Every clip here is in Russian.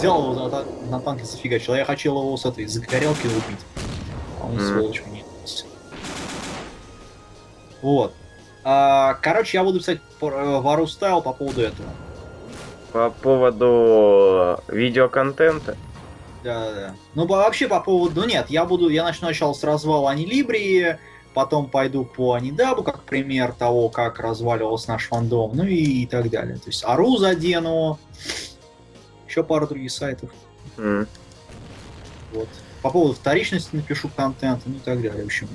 взял его на, на танке зафигачил, а я хотел его с этой загорелки убить. А он, Мгм. сволочь, мне. Вот. А, короче, я буду писать про- Вару Стайл по поводу этого. По поводу видеоконтента. Да, да. Ну, вообще по поводу... Ну, нет, я буду... Я начну сначала с развала Анилибрии, потом пойду по Анидабу, как пример того, как разваливался наш фандом, ну и, так далее. То есть Ару задену, еще пару других сайтов. М. Вот. По поводу вторичности напишу контент, ну и так далее. В общем,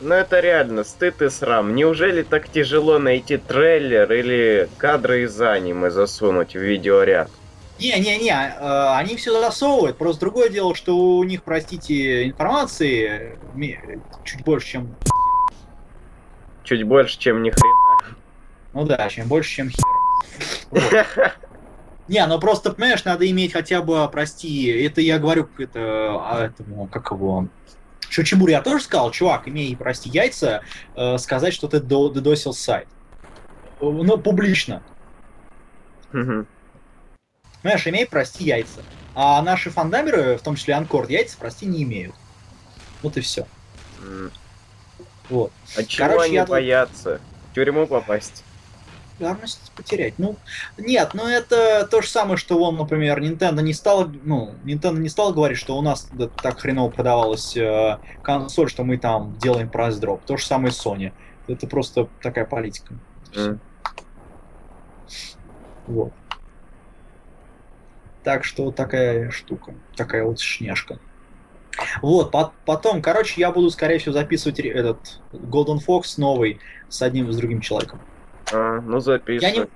Ну это реально стыд и срам. Неужели так тяжело найти трейлер или кадры из аниме засунуть в видеоряд? Не-не-не, э, они все засовывают. Просто другое дело, что у них, простите, информации чуть больше, чем... Чуть больше, чем ни хрена. Ну да, чем больше, чем хер. Вот. Не, ну просто, понимаешь, надо иметь хотя бы, прости, это я говорю к это, а этому, как его... Шучимуру я тоже сказал, чувак, имей, прости, яйца, э, сказать, что ты до- додосил сайт. Ну, публично. Мгм. Понимаешь, имей, прости, яйца. А наши фандамеры, в том числе Анкорд, яйца, прости, не имеют. Вот и все. М. Вот. А чего Короче, они я боятся? В тюрьму попасть? Популярность потерять. Ну, нет, ну это то же самое, что вон, например, Nintendo не стала, ну, Nintendo не стала говорить, что у нас так хреново продавалась э, консоль, что мы там делаем прайс дроп. То же самое с Sony. Это просто такая политика. М. Вот. Так что вот такая штука. Такая вот шняшка. Вот, по- потом, короче, я буду, скорее всего, записывать этот Golden Fox новый с одним и с другим человеком. А, ну запиши. Я не...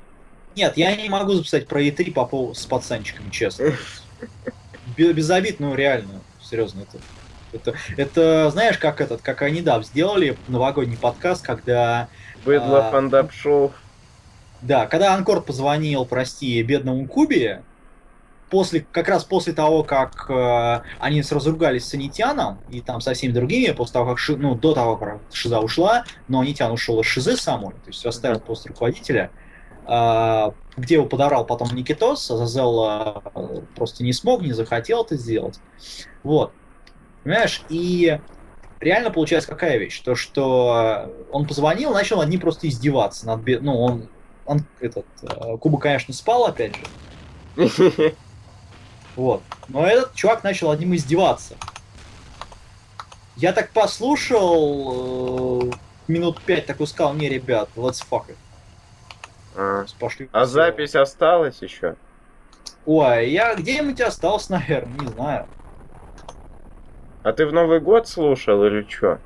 Нет, я не могу записать про E3 по поводу с пацанчиками, честно. Бе- Без обид, ну реально, серьезно, это, это, это знаешь, как этот, как они, да, сделали новогодний подкаст, когда, Быдло а, фандап шоу. да, когда Анкорд позвонил, прости, бедному Кубе, после, как раз после того, как э, они разругались с Анитяном и там со всеми другими, после того, как, Ши- ну, до того, как Шиза ушла, но Анитян ушел из Шизы самой, то есть оставил пост руководителя, а, где его подорал потом Никитос, Азазел а, просто не смог, не захотел это сделать. Вот. Понимаешь, и реально получается какая вещь, то что он позвонил, начал над ним просто издеваться, над, ну, он, он этот, э, Куба, конечно, спал, опять же, вот. Но этот чувак начал над ним издеваться. Я так послушал, э, минут пять такой сказал, не, ребят, let's fuck it. А, Пошли. а запись осталась еще? Ой, я где-нибудь остался, наверное, не знаю. А ты в Новый год слушал или что?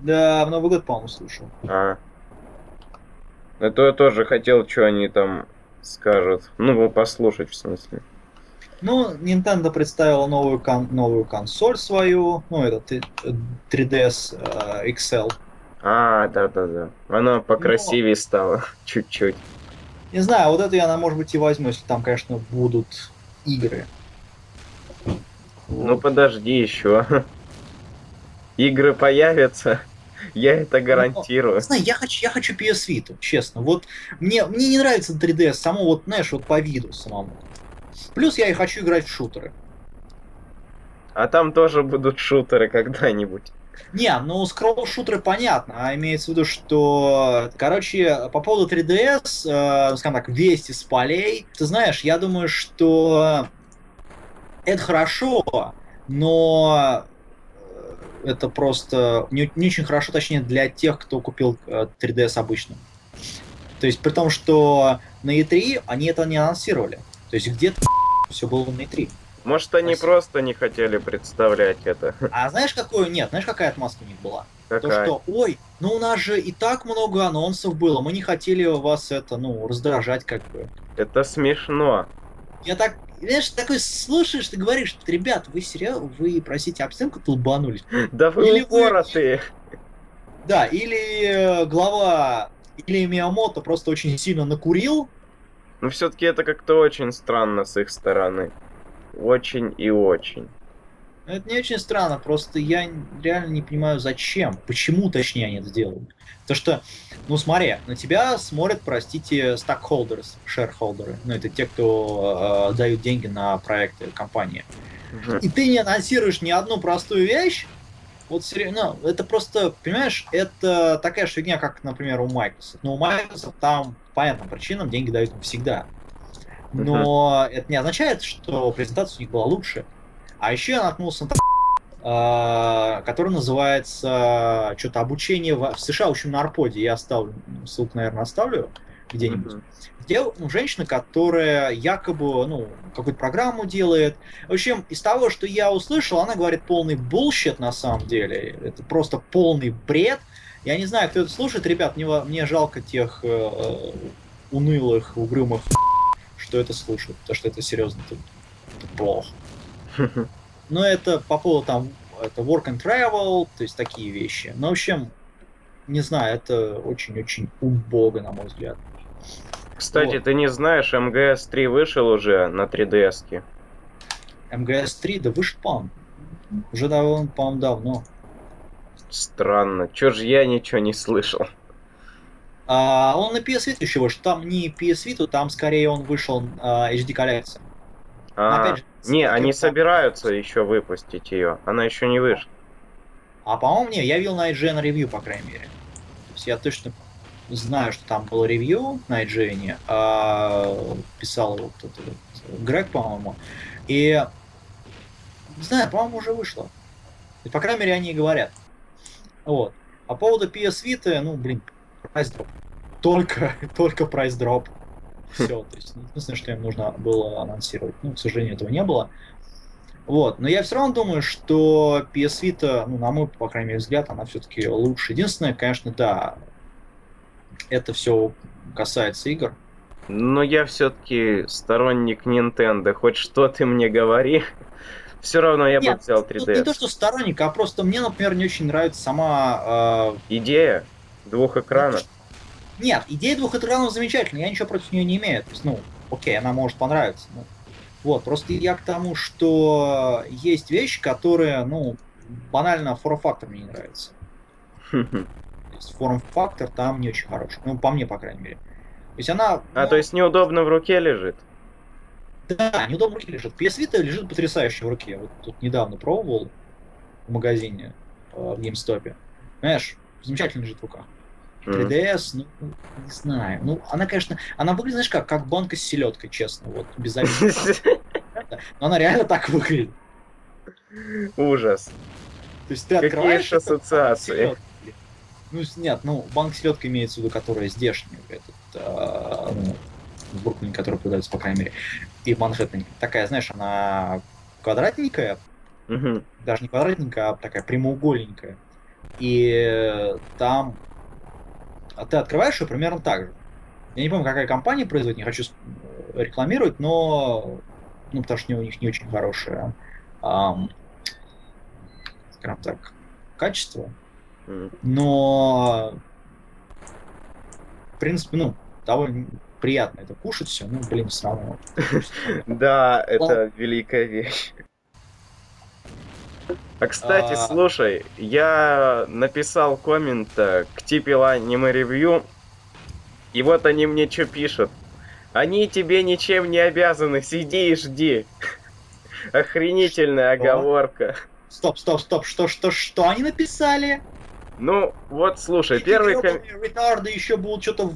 Да, в Новый год, по-моему, слушал. А. Это я тоже хотел, что они там скажут. Ну, послушать, в смысле. Ну, Nintendo представила новую, кон- новую консоль свою, ну, это т- 3DS э, XL. А, да-да-да. Она покрасивее стала. Чуть-чуть. Не знаю, вот это я, на, может быть, и возьму, если там, конечно, будут игры. Ну, подожди еще. Игры появятся. Я это гарантирую. Не знаю, я хочу, я хочу PS Vita, честно. Вот мне, мне не нравится 3DS, само вот, знаешь, вот по виду самому. Плюс я и хочу играть в шутеры. А там тоже будут шутеры когда-нибудь. Не, ну скролл-шутеры понятно, а имеется в виду, что, короче, по поводу 3DS, э, скажем так, вести с полей, ты знаешь, я думаю, что это хорошо, но это просто не, не очень хорошо, точнее, для тех, кто купил э, 3DS обычно. То есть при том, что на E3 они это не анонсировали. То есть где-то все было на E3. Может, они Спасибо. просто не хотели представлять это. А знаешь, какое? Нет, знаешь, какая отмазка у них была? То, Какая? что, ой, ну у нас же и так много анонсов было, мы не хотели вас это, ну, раздражать как бы. Это смешно. Я так, знаешь, такой слушаешь, ты говоришь, ребят, вы сериал, вы, простите, об стенку толбанулись. Да вы Или вы- упоротые. Да, или э, глава, или Миямото просто очень сильно накурил, Но все-таки это как-то очень странно с их стороны. Очень и очень. Это не очень странно, просто я реально не понимаю, зачем, почему, точнее, они это делают. То что, ну смотри, на тебя смотрят, простите, stockholders, shareholders, ну это те, кто э, дают деньги на проекты компании. И ты не анонсируешь ни одну простую вещь, вот серьезно, ну, это просто, понимаешь, это такая же фигня, как, например, у Microsoft. Но у Microsoft там по понятным причинам деньги дают им всегда. Но это не означает, что презентация у них была лучше. А еще я наткнулся на а, который называется что-то обучение в, в США, в общем, на RPod е. Я оставлю, ссылку, наверное, оставлю где-нибудь. Мгм. Где ну, женщина, которая якобы ну, какую-то программу делает. В общем, из того, что я услышал, она говорит полный bullshit на самом деле. Это просто полный бред. Я не знаю, кто это слушает. Ребят, мне, мне жалко тех э, э, унылых, угрюмых, что это слушают. Потому что это серьезно, плохо. Но это по поводу там это work and travel, то есть такие вещи. Ну, в общем, не знаю, это очень-очень убого, на мой взгляд. Кстати, Вот. ты не знаешь, МГС-3 вышел уже на 3DS-ке. МГС-3, да вышел, по Уже довольно, по-моему, давно. Странно. Чё ж я ничего не слышал? А, он на PS Vita еще вышел. Там не PS Vita, там скорее он вышел а, HD коллекция. Но А, опять же, не, они собираются еще выпустить ее. Она еще не вышла. А по-моему, не, я видел на IGN ревью, по крайней мере. То есть я точно знаю, что там было ревью на IGN, а, писал его кто-то, вот, Грег, по-моему. И, не знаю, по-моему, уже вышло. И, по крайней мере, они и говорят. Вот. По поводу PS Vita, ну, блин, прайс дроп. Только, только прайс дроп. Все, то есть единственное, что им нужно было анонсировать. Ну, к сожалению, этого не было. Вот, но я все равно думаю, что PS Vita, ну, на мой, по крайней мере, взгляд, она все-таки лучше. Единственное, конечно, да, это все касается игр. Но я все-таки сторонник Nintendo. Хоть что ты мне говори. Все равно я бы Нет, взял Тут не то, 3DS. что сторонник, а просто мне, например, не очень нравится сама... э, Идея двух экранов. Нет, идея двух экранов замечательная, я ничего против нее не имею. То есть, ну, окей, она может понравиться. ну. Вот, просто я к тому, что есть вещи, которые, ну, банально форм-фактор мне не нравится. То есть форм-фактор там не очень хороший. Ну, по мне, по крайней мере. То есть она... А ну, то есть неудобно в руке лежит? Да, неудобно в руке лежит. PS Vita лежит потрясающе в руке. Вот тут недавно пробовал в магазине э, в GameStop. Знаешь, замечательно лежит в руках. М. 3DS, ну, не знаю. Ну, она, конечно, она выглядит, знаешь как, как банка с селедкой, честно, вот, без обиды. Но она реально так выглядит. Ужас. То есть ты Какие открываешь... ассоциации? Ну, нет, ну, банк селедка имеется в виду, которая здешняя, этот, а, ну, в Бруклине, которая продается, по крайней мере, и в Манхэттене. Такая, знаешь, она квадратненькая, даже не квадратненькая, а такая прямоугольненькая. И э, там а ты открываешь ее примерно так же. Я не помню, какая компания производит, не хочу э, рекламировать, но ну, потому что у них не очень хорошее, скажем так, качество. Но в принципе, ну, довольно приятно это кушать все, ну, блин, все равно. Да, это великая вещь. А кстати, А. слушай, я написал коммент э, к типе аниме ревью, и вот они мне что пишут. Они тебе ничем не обязаны, сиди и жди. Охренительная Что? оговорка. Стоп, стоп, стоп, что, что, что они написали? Ну, вот слушай, Эти первый ком... ретарды еще будут что-то,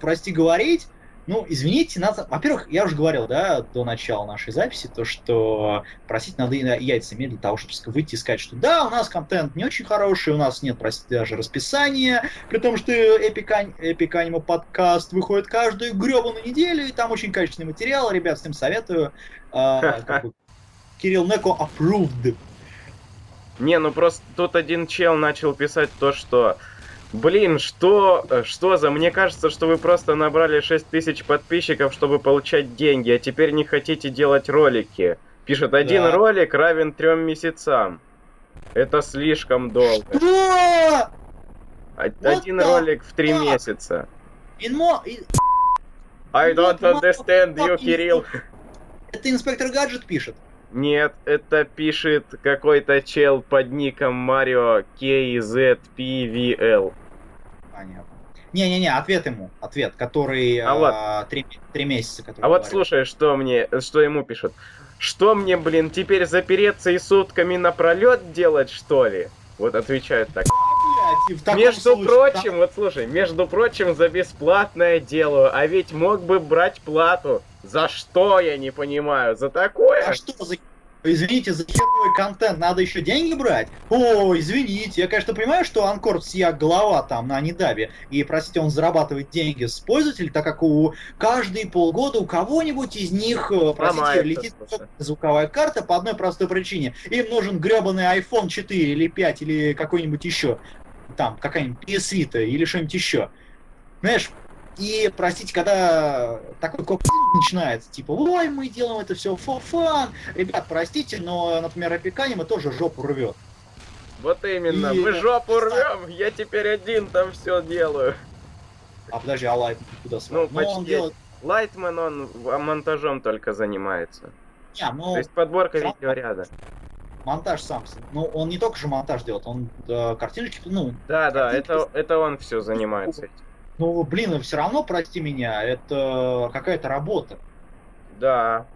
прости, говорить. Ну, извините, надо... Во-первых, я уже говорил, да, до начала нашей записи, то, что просить надо яйца иметь для того, чтобы выйти и сказать, что да, у нас контент не очень хороший, у нас нет, простите, даже расписания, при том, что Epic, Epic Anime подкаст выходит каждую гребаную неделю, и там очень качественный материал, ребят, всем советую. А, Кирилл Неко approved. Не, ну просто тут один чел начал писать то, что Блин, что, э, что за? Мне кажется, что вы просто набрали 6000 подписчиков, чтобы получать деньги, а теперь не хотите делать ролики. Пишет, один Да. ролик равен трем месяцам. Это слишком долго. Что? Один the ролик в три месяца. Инмо... I don't understand you, Кирилл. Это инспектор Гаджет пишет. Нет, это пишет какой-то чел под ником Марио KZPVL. Понятно. Не-не-не, ответ ему. Ответ, который А а, вот. три, три месяца. который А вот говорил. слушай, что мне, что ему пишут. Что мне, блин, теперь запереться и сутками напролет делать, что ли? Вот отвечают так. Блядь, в таком Между случае, прочим, вот слушай, между прочим, за бесплатное делаю, а ведь мог бы брать плату. За что, я не понимаю, за такое? А что за... Извините, за херовый контент надо еще деньги брать? О, извините, я, конечно, понимаю, что Анкор всея голова там на Анидабе, и, простите, он зарабатывает деньги с пользователей, так как у каждые полгода у кого-нибудь из них, э, простите, Ломается, летит слушай. звуковая карта по одной простой причине. Им нужен гребаный iPhone 4 или 5 или какой-нибудь еще, там, какая-нибудь PS Vita или что-нибудь еще. Знаешь, и, простите, когда такой коп начинается, типа, ой, мы делаем это все for fun. Ребят, простите, но, например, Эпиканима тоже жопу рвет. Вот именно, И- мы жопу рвем, я теперь один там все делаю. А подожди, а Лайт куда Ну, смотрит? Ну, он почти. делает... Лайтман, он монтажом только занимается. Не, ну, То есть подборка равно- видеоряда. монтаж сам. Ну, он не только же монтаж делает, он э, картиночки, ну, Да, да, Картинки это, это он все занимается этим. Ну, блин, все равно, прости меня, это какая-то работа. Да.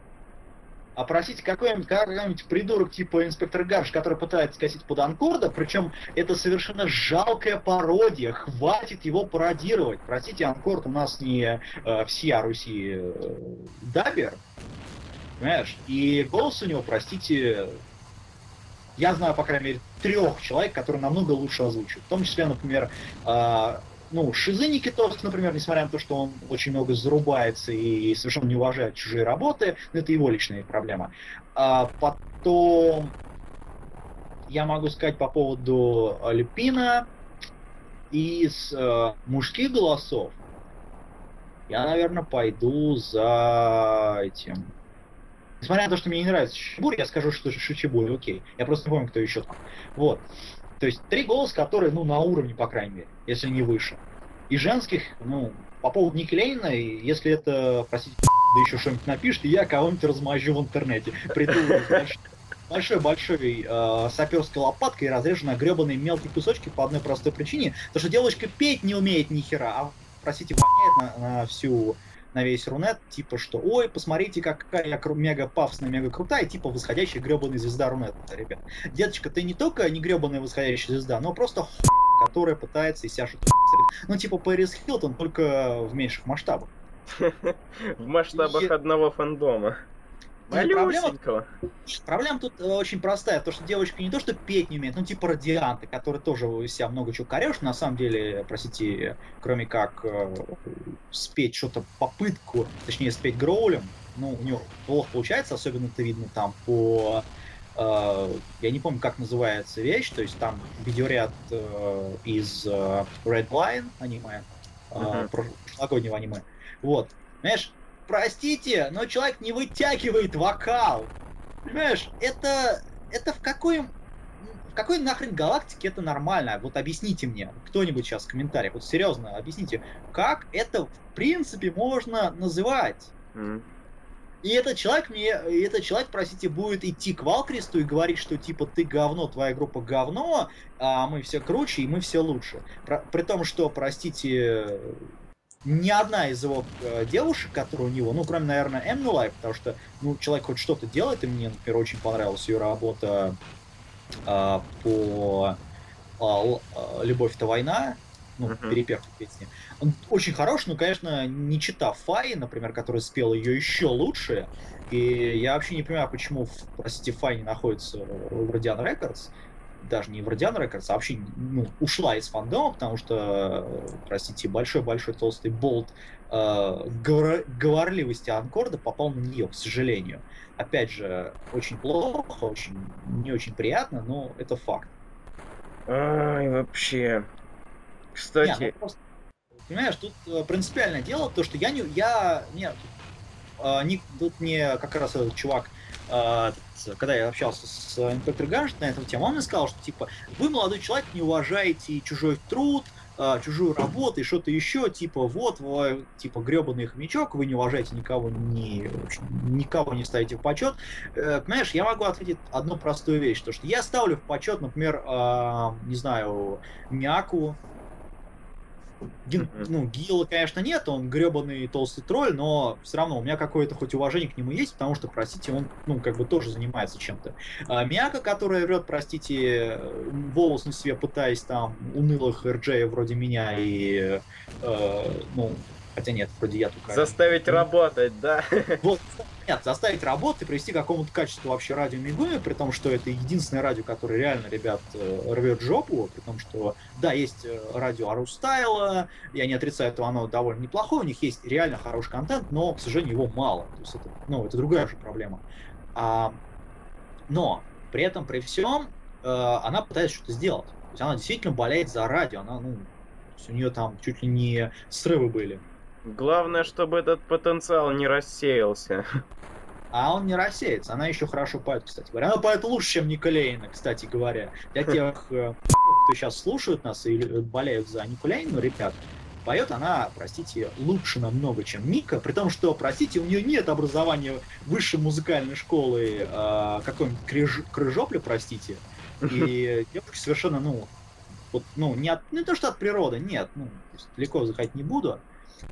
А простите, какой-нибудь какой-нибудь придурок типа инспектор Гарш, который пытается скосить под Анкорда, причем это совершенно жалкая пародия, хватит его пародировать. Простите, Анкорд у нас не э, всея Руси э, дабер, понимаешь? И голос у него, простите, я знаю, по крайней мере, трех человек, которые намного лучше озвучивают. В том числе, например, э, ну, Шизы Никитовск, например, несмотря на то, что он очень много зарубается и совершенно не уважает чужие работы, но это его личная проблема. А потом я могу сказать по поводу Люпина из э, мужских голосов. Я, наверное, пойду за этим. Несмотря на то, что мне не нравится Шичибури, я скажу, что Шичибури, окей. Я просто не помню, кто еще там. Вот. То есть три голоса, которые, ну, на уровне, по крайней мере, если не выше. И женских, ну, по поводу Ники Лейна, и если это, простите, да еще что-нибудь напишет, я кого-нибудь размажу в интернете. Приду большой-большой э, саперской лопаткой и разрежу на гребаные мелкие кусочки по одной простой причине, потому что девочка петь не умеет ни хера, а, простите, воняет на, на всю на весь Рунет, типа что, ой, посмотрите, какая я мега пафосная, мега крутая, типа восходящая гребаная звезда Рунета, ребят. Деточка, ты не только не гребаная восходящая звезда, но просто хуй, которая пытается из себя что-то срить. Ну, типа Пэрис Хилтон, только в меньших масштабах. В масштабах одного фандома. Не, проблема- Малюсенького. Проблема тут э, очень простая, то что девочка не то что петь не умеет, ну типа радианты, которые тоже из себя много чего корешь, на самом деле, простите, кроме как э, спеть что-то попытку, точнее спеть гроулем, ну у нее плохо получается, особенно это видно там по я не помню, как называется вещь, то есть там видеоряд э, из э, Red Line аниме, э, Мгм. прошлогоднего аниме. Вот. Понимаешь, простите, но человек не вытягивает вокал. Понимаешь, это, это в какой, в какой нахрен галактике это нормально? Вот объясните мне, кто-нибудь сейчас в комментариях, вот серьезно, объясните, как это в принципе можно называть? М. И этот человек мне, и этот человек, простите, будет идти к Валкресту и говорить, что типа ты говно, твоя группа говно, а мы все круче и мы все лучше. Про- при том, что, простите, ни одна из его э, девушек, которые у него, ну, кроме, наверное, Эмну Лайф, потому что, ну, человек хоть что-то делает, и мне, например, очень понравилась ее работа а, по а, л- а, «Любовь это война», ну, Мгм. перепевка песни. Он очень хорош, но, конечно, не чета Фай, например, который спел ее еще лучше. И я вообще не понимаю, почему, в- простите, Фай не находится в Radiant Records. Даже не в Radiant Records, а вообще ну, ушла из фандома, потому что, простите, большой-большой толстый болт э, говор- говорливости Анкорда попал на нее, к сожалению. Опять же, очень плохо, очень не очень приятно, но это факт. Ай, вообще. Кстати... Не, ну, просто, понимаешь, тут э, принципиальное дело, то, что я не... Я, нет, э, не, тут не как раз этот чувак, э, когда я общался с инспектором Ганшт на эту тему, он мне сказал, что, типа, вы, молодой человек, не уважаете чужой труд, а, чужую работу и что-то еще, типа, вот, вы, типа, гребаный хомячок, вы не уважаете никого, не, никого не ставите в почет. Э, понимаешь, я могу ответить одну простую вещь, то что я ставлю в почет, например, не знаю, Мяку, Гин, ну, Гила, конечно, нет, он гребаный толстый тролль, но все равно у меня какое-то хоть уважение к нему есть, потому что, простите, он, ну, как бы тоже занимается чем-то. А Мияка, которая врет, простите, волос на себе пытаясь там унылых РД вроде меня и, э, ну, Хотя нет, вроде я только... Заставить работать, да? Вот, нет, заставить работать и привести к какому-то качеству вообще радио Мигуми, при том, что это единственное радио, которое реально, ребят, э, рвет жопу, при том, что, да, есть э, радио Арустайла, я не отрицаю этого, оно довольно неплохое, у них есть реально хороший контент, но, к сожалению, его мало. То есть это, ну, это другая же проблема. А, но при этом, при всем, э, она пытается что-то сделать. То есть она действительно болеет за радио, она, ну, у нее там чуть ли не срывы были. Главное, чтобы этот потенциал не рассеялся. А он не рассеется. Она еще хорошо поет, кстати говоря. Она поет лучше, чем Николейна, кстати говоря. Для тех, э, кто сейчас слушают нас и болеют за Николейну, ребят, поет она, простите, лучше намного, чем Ника, при том, что, простите, у нее нет образования высшей музыкальной школы э, какой-нибудь крыж, крыжопли, простите. И девушка совершенно, ну, вот, ну, не, от, не то, что от природы, нет, ну, далеко заходить не буду,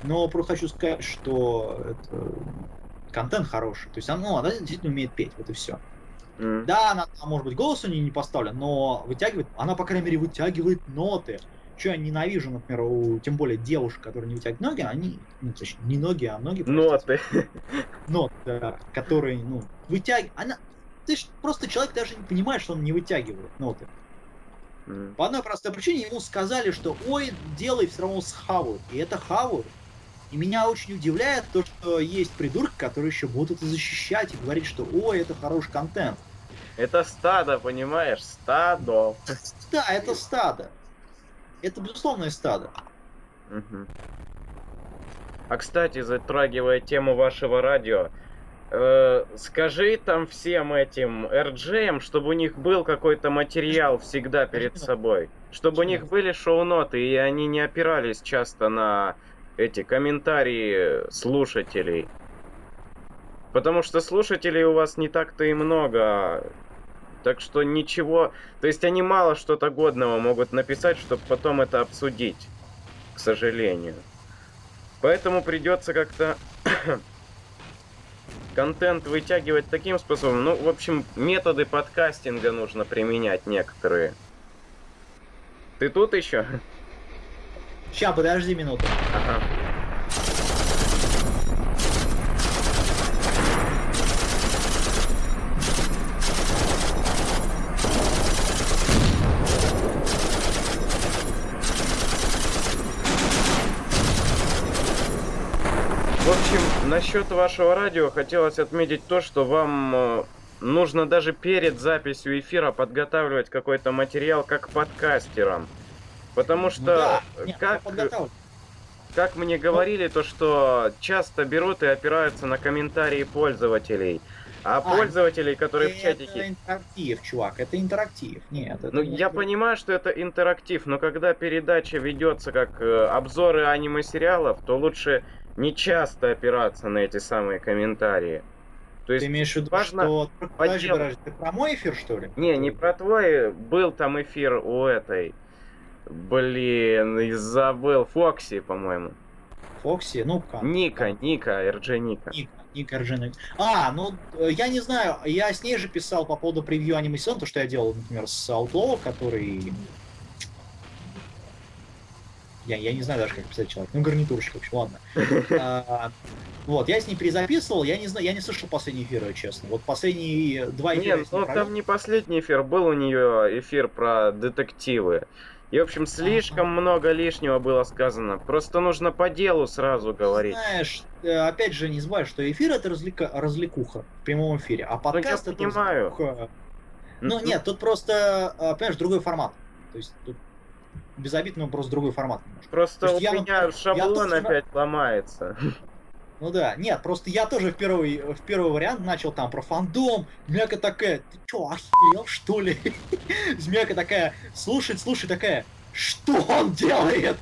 но просто хочу сказать, что это контент хороший. То есть она, ну, она действительно умеет петь, вот и все. Mm. Да, она, может быть, голос у нее не поставлен, но вытягивает, она, по крайней мере, вытягивает ноты. Что я ненавижу, например, у, тем более девушек, которые не вытягивают ноги, они, ну, точнее, не ноги, а ноги. Ноты. Ноты, да, которые, ну, вытягивают. Она, ты ж просто человек даже не понимает, что он не вытягивает ноты. Mm. По одной простой причине ему сказали, что ой, делай все равно с хавают. И это хавают. И меня очень удивляет то, что есть придурки, которые еще будут это защищать и говорить, что ой, это хороший контент. Это стадо, понимаешь? Стадо. Да, это стадо. Это безусловное стадо. Угу. А кстати, затрагивая тему вашего радио, э, скажи там всем этим RGM, чтобы у них был какой-то материал всегда перед собой. Чтобы у них были шоу-ноты, и они не опирались часто на эти комментарии слушателей. Потому что слушателей у вас не так-то и много. Так что ничего... То есть они мало что-то годного могут написать, чтобы потом это обсудить. К сожалению. Поэтому придется как-то контент вытягивать таким способом. Ну, в общем, методы подкастинга нужно применять некоторые. Ты тут еще? Сейчас, подожди минуту. Ага. В общем, насчет вашего радио хотелось отметить то, что вам э, нужно даже перед записью эфира подготавливать какой-то материал как подкастерам. Потому что да, нет, как, как мне говорили, то что часто берут и опираются на комментарии пользователей. А, а пользователей, которые в чатике... Это интерактив, чувак, это интерактив. Нет, это ну, я понимаю, что это интерактив, но когда передача ведется как э, обзоры аниме-сериалов, то лучше не часто опираться на эти самые комментарии. То есть Ты имеешь в виду, важно что... Подожди, подожди, ты про мой эфир, что ли? Не, не про твой. Был там эфир у этой Блин, забыл. Фокси, по-моему. Фокси? Ну как? Ника, Ника, РДЖ Ника. Ника. Ника РДЖ Ника. А, ну, э, я не знаю, я с ней же писал по поводу превью анимационного, то, что я делал, например, с Outlaw, который... Я, я не знаю даже, как писать человек. Ну, гарнитурщик, в общем, ладно. А, вот, я с ней перезаписывал, я не знаю, я не слышал последний эфир, честно. Вот последние два эфира... Нет, ну там не последний эфир, был у нее эфир про детективы. И, в общем, слишком много лишнего было сказано. Просто нужно по делу сразу говорить. Знаешь, э, опять же, не забывай, что эфир это развлека... развлекуха в прямом эфире, а ну, подкаст ну, это понимаю. развлекуха. Ну, нет, тут просто, э, понимаешь, другой формат. То есть тут безобидно, но просто другой формат немножко. Просто То у я, меня например, я шаблон тоже- опять ломается. Ну да, нет, просто я тоже в первый, в первый вариант начал там про фандом, Змяка такая, ты чё, охерел, что ли? Змяка такая, слушай, слушай, такая, что он делает?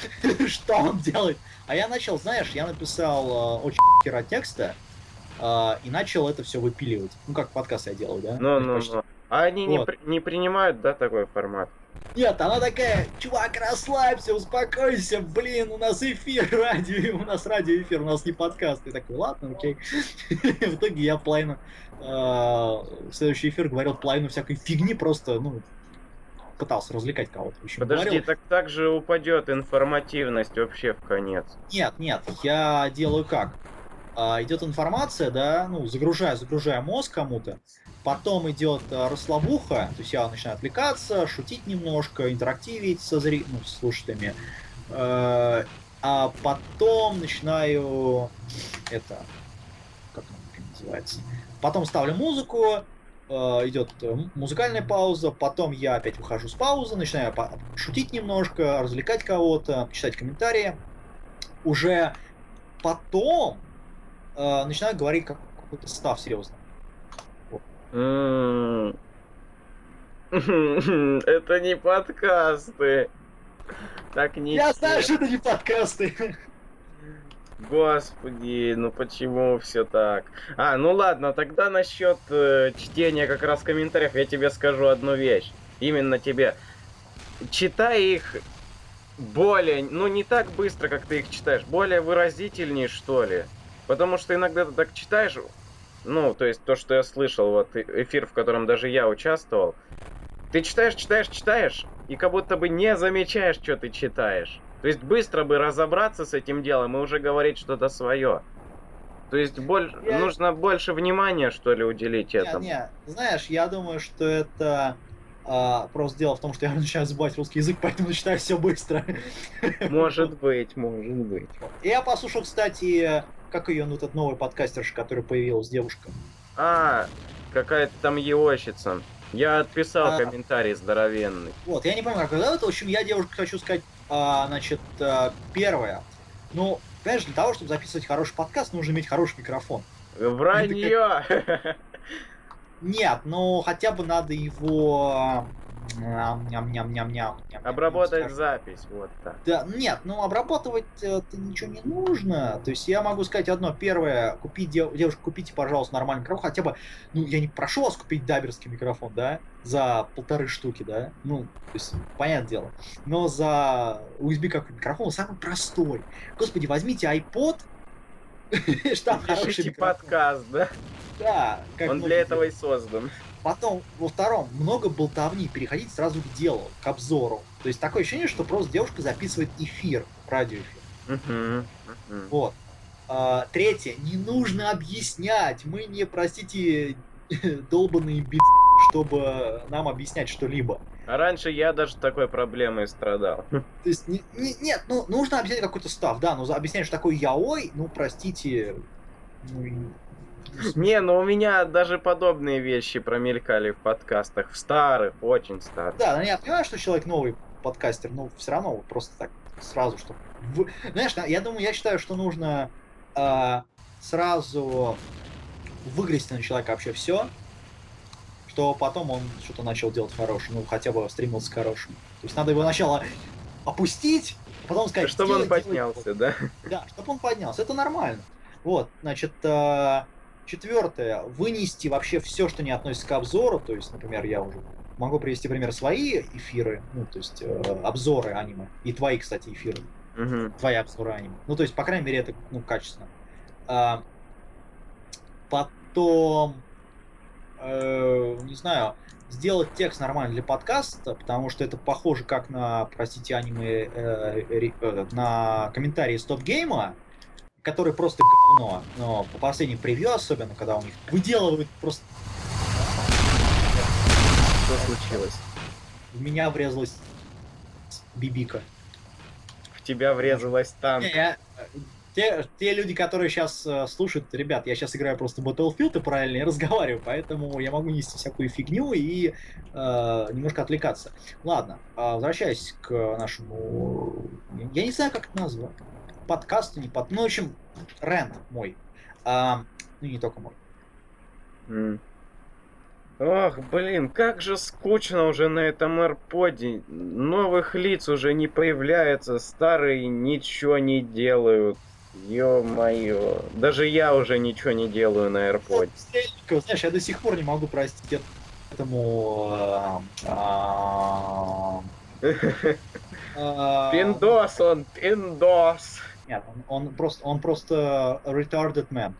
Что он делает? А я начал, знаешь, я написал э, очень хера текста, э, и начал это все выпиливать. Ну, как подкаст я делаю, да? Ну, ну, ну. А они не, Вот. при- не принимают, да, такой формат? Нет, она такая, чувак, расслабься, успокойся, блин, у нас эфир, радио, у нас радиоэфир, у нас не подкаст. И такой, ладно, окей. В итоге я половину, э, в следующий эфир говорил половину всякой фигни, просто, ну, пытался развлекать кого-то. Общем, Подожди, говорил, так так же упадет информативность вообще в конец. Нет, нет, я делаю как? А, идет информация, да, ну, загружаю, загружаю мозг кому-то, потом идет а, расслабуха, то есть я начинаю отвлекаться, шутить немножко, интерактивить со зри... ну, слушателями, Э, а потом начинаю это, как оно называется, потом ставлю музыку, э, идет э, музыкальная пауза, потом я опять выхожу с паузы, начинаю шутить немножко, развлекать кого-то, читать комментарии. Уже потом э, начинаю говорить как какой-то став серьезно. Это не подкасты. Так не. Я знаю, что это не подкасты. Господи, ну почему все так? А, ну ладно, тогда насчет э, чтения как раз комментариев я тебе скажу одну вещь. Именно тебе. Читай их более, ну не так быстро, как ты их читаешь, более выразительнее, что ли. Потому что иногда ты так читаешь, ну, то есть то, что я слышал, вот эфир, в котором даже я участвовал, ты читаешь, читаешь, читаешь, и как будто бы не замечаешь, что ты читаешь. То есть быстро бы разобраться с этим делом и уже говорить что-то свое. То есть боль... Я- нужно больше внимания, что ли, уделить Не, этому. не, знаешь, я думаю, что это а, просто дело в том, что я начинаю забывать русский язык, поэтому читаю все быстро. Может быть, может быть. Я послушал, кстати, как ее, ну, этот новый подкастерша, который появилась, девушка. А, какая-то там еощица. Я отписал А. комментарий здоровенный. Вот, я не помню, как ее зовут. В общем, я девушка хочу сказать, а, значит, а, первое. Ну, понимаешь, для того, чтобы записывать хороший подкаст, нужно иметь хороший микрофон. Вранье! Нет, ну хотя бы надо его ням, ням, ням, ням, ням, ням, Обработать скажем. запись, вот так. Да, нет, ну обрабатывать это ничего не нужно. То есть я могу сказать одно. Первое, купить дев- девушка, купите, пожалуйста, нормальный микрофон. Хотя бы, ну, я не прошу вас купить даберский микрофон, да, за полторы штуки, да. Ну, то есть, понятное дело. Но за USB какой микрофон самый простой. Господи, возьмите iPod, что там хороший подкаст, да? Да, как Он для этого и создан. Потом, во втором, много болтовни, переходить сразу к делу, к обзору. То есть такое ощущение, что просто девушка записывает эфир, радиоэфир. Мгм, мгм. Вот. А, третье, не нужно объяснять. Мы не, простите, долбанные бит, чтобы нам объяснять что-либо. А раньше я даже такой проблемой страдал. То есть, не- не- нет, ну, нужно объяснять какой-то став, да, но за- объяснять, что такое яой, ну, простите, ну, Не, ну у меня даже подобные вещи промелькали в подкастах, в старых, очень старых. Да, ну, я понимаю, что человек новый подкастер, но все равно просто так сразу, что... Знаешь, я думаю, я считаю, что нужно а, сразу выгрести на человека вообще все, что потом он что-то начал делать хорошее, ну хотя бы стремился к хорошему. То есть надо его сначала опустить, а потом сказать... Чтобы он «Сделай, делай». поднялся, да? Да, чтобы он поднялся. Это нормально. Вот, значит, четвертое. Вынести вообще все, что не относится к обзору. То есть, например, я уже могу привести пример свои эфиры, ну, то есть э, обзоры аниме. И твои, кстати, эфиры. Мгм. Твои обзоры аниме. Ну, то есть, по крайней мере, это ну, качественно. А, потом, э, не знаю, сделать текст нормально для подкаста, потому что это похоже как на, простите, аниме, э, ре- э, на комментарии стоп-гейма, который просто говно. Но по последним превью особенно, когда у них выделывают просто... Что случилось? В меня врезалась бибика. В тебя врезалась танк. Не, я- те, те люди, которые сейчас э, слушают, ребят, я сейчас играю просто Battlefield и параллельно я разговариваю, поэтому я могу нести всякую фигню и э, немножко отвлекаться. Ладно, э, возвращаясь к нашему... Я не знаю, как это назвать. Подкасту, не под... Ну, в общем, рент мой. А, ну, не только мой. Mm. Ох, блин, как же скучно уже на этом AirPod. Новых лиц уже не появляется, старые ничего не делают. Ё-моё. Даже я уже ничего не делаю на AirPod. Знаешь, я до сих пор не могу простить этому... А, а, пиндос он, пиндос. Нет, он, он просто, он просто retarded man.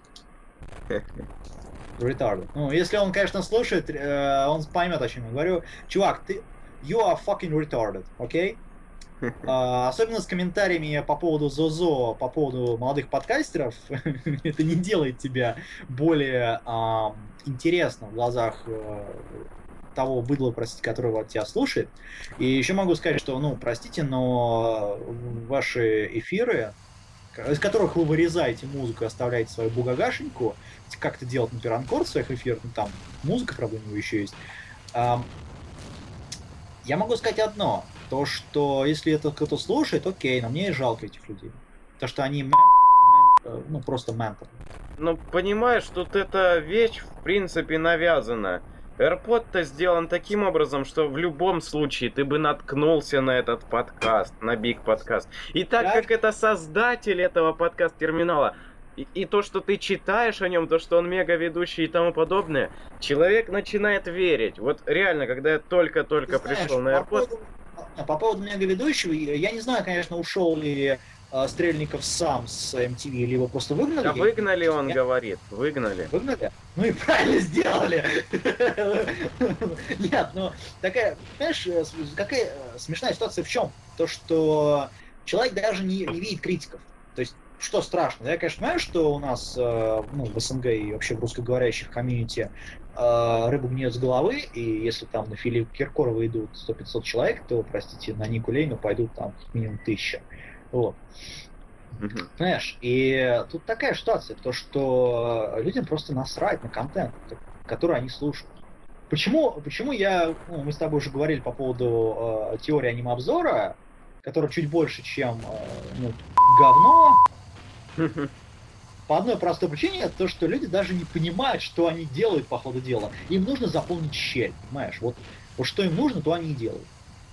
Retarded. Ну, если он, конечно, слушает, э, он поймет, о чем я говорю. Чувак, ты... You are fucking retarded, окей? Okay? А, особенно с комментариями по поводу Зозо, по поводу молодых подкастеров, это не делает тебя более а, интересным в глазах а, того быдла, простите, которого тебя слушает. И еще могу сказать, что, ну, простите, но ваши эфиры, из которых вы вырезаете музыку и оставляете свою бугагашеньку, как это делать, например, анкор в своих эфирах, ну, там музыка, правда, у него еще есть. Я могу сказать одно, то, что если это кто-то слушает, окей, но мне жалко этих людей. То, что они э, ну, просто ментор. Ну, понимаешь, тут эта вещь, в принципе, навязана. AirPod-то сделан таким образом, что в любом случае ты бы наткнулся на этот подкаст, на Big подкаст. И так да? как это создатель этого подкаст-терминала, и, и то, что ты читаешь о нем, то, что он мега ведущий и тому подобное, человек начинает верить. Вот реально, когда я только-только пришел на AirPod... По поводу, по поводу мега ведущего, я не знаю, конечно, ушел ли э, Стрельников сам с MTV, или его просто выгнали. Да выгнали, он я... говорит, выгнали. Выгнали? Ну и правильно сделали. Нет, ну такая, понимаешь, э, какая э, смешная ситуация в чем? То, что человек даже не, не видит критиков. То есть что страшно? Я, конечно, знаю, что у нас э, ну, в СНГ и вообще в русскоговорящих комьюнити э, рыбу гнет с головы, и если там на Филиппа Киркорова идут 100-500 человек, то, простите, на Нику Лейну пойдут там минимум тысяча. Вот. Mm-hmm. Понимаешь, и тут такая ситуация, то что людям просто насрать на контент, который они слушают. Почему, почему я, ну, мы с тобой уже говорили по поводу э, теории аниме-обзора, которая чуть больше, чем э, ну, говно, по одной простой причине, то, что люди даже не понимают, что они делают по ходу дела. Им нужно заполнить щель, понимаешь? Вот, вот что им нужно, то они и делают.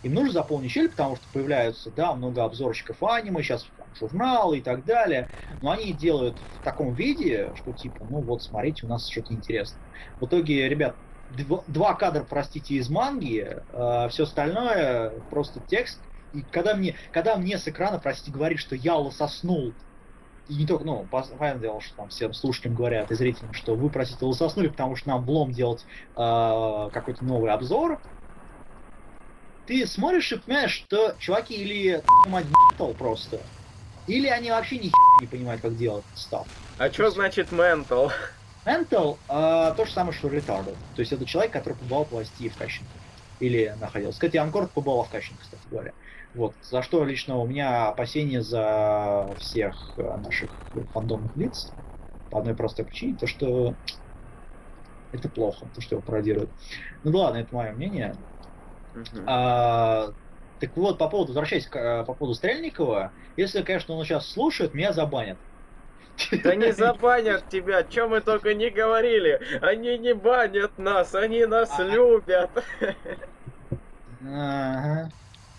Им нужно заполнить щель, потому что появляются, да, много обзорщиков аниме, сейчас там, журналы и так далее, но они делают в таком виде, что типа, ну вот, смотрите, у нас что-то интересное. В итоге, ребят, два, два кадра, простите, из манги, э, все остальное просто текст. И когда мне, когда мне с экрана, простите, говорит, что я лососнул и не только, ну, понятное дело, что там всем слушателям говорят и зрителям, что вы, простите, лососнули, потому что нам влом делать э, какой-то новый обзор. Ты смотришь и понимаешь, что чуваки или мать ментал просто, или они вообще ни не понимают, как делать став. А что значит ментал? Ментал э, то же самое, что retarded. То есть это человек, который побывал в власти в Кащенко. Или находился. Кстати, Анкор побывал в Кащенко, кстати говоря. Вот, за что лично у меня опасения за всех наших фандомных лиц. По одной простой причине, то что это плохо, то, что его пародируют. Ну ладно, это мое мнение. Uh-huh. А, так вот, по поводу, возвращаясь к, по поводу Стрельникова, если, конечно, он сейчас слушает, меня забанят. Да не забанят тебя, чем мы только не говорили. Они не банят нас, они нас а... любят. Ага.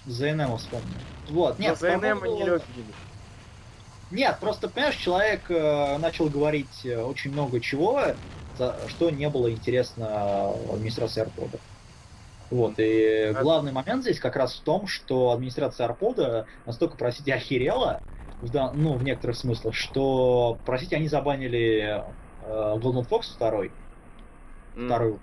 ЗНМ вспомнил. Вот, нет, Но ЗНМ поводу... не любили. Нет, просто, понимаешь, человек э, начал говорить э, очень много чего, за, что не было интересно администрации Арпода. Вот, и а... главный момент здесь как раз в том, что администрация Арпода настолько, простите, охерела, в, да, ну, в некоторых смыслах, что, простите, они забанили э, Golden Fox второй. Mm. Вторую.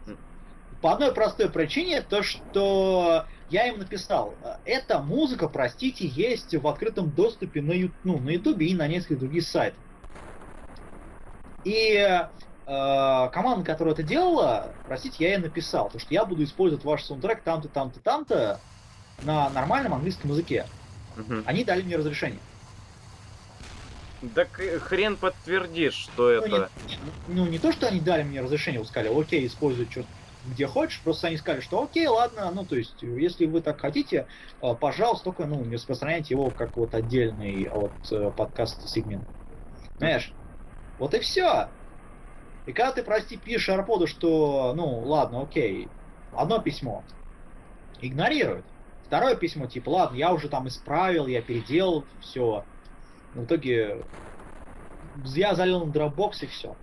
По одной простой причине, то что я им написал, эта музыка, простите, есть в открытом доступе на, ну, на YouTube и на нескольких других сайтах. И э, команда, которая это делала, простите, я ей написал, то, что я буду использовать ваш саундтрек там-то, там-то, там-то на нормальном английском языке. Uh-huh. Они дали мне разрешение. Так э, хрен подтвердишь, что Ну это. не, ну, не то, что они дали мне разрешение, вот сказали, окей, используй что где хочешь, просто они сказали, что окей, ладно, ну, то есть, если вы так хотите, э, пожалуйста, только, ну, не распространяйте его как вот отдельный от э, подкаста сегмент. Знаешь, вот и все. И когда ты, прости, пишешь Арподу, что, ну, ладно, окей, одно письмо игнорируют. Второе письмо, типа, ладно, я уже там исправил, я переделал, все. В итоге я залил на Dropbox и все.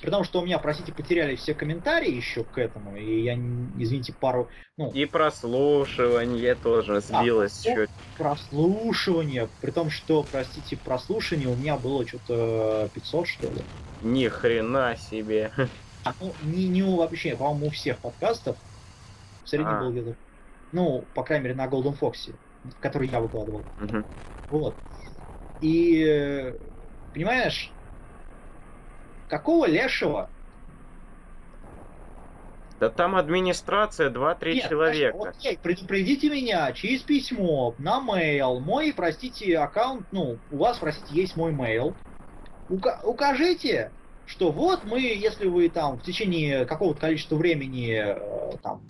При том, что у меня, простите, потеряли все комментарии еще к этому, и я, извините, пару, ну, И прослушивание тоже сбилось ну, чуть. прослушивание, при том, что, простите, прослушивание у меня было что-то 500, что ли. Ни хрена себе. А, ну, не, не у- вообще, по-моему, у всех подкастов. В среднем А. был где-то, ну, по крайней мере, на Golden Fox, который я выкладывал. Мгм. Вот. И, э, понимаешь, какого лешего? Да там администрация 2-3 Нет, человека. значит, Окей, предупредите меня через письмо на mail. Мой, простите, аккаунт, ну, у вас, простите, есть мой mail. Ука- укажите, что вот мы, если вы там в течение какого-то количества времени э, там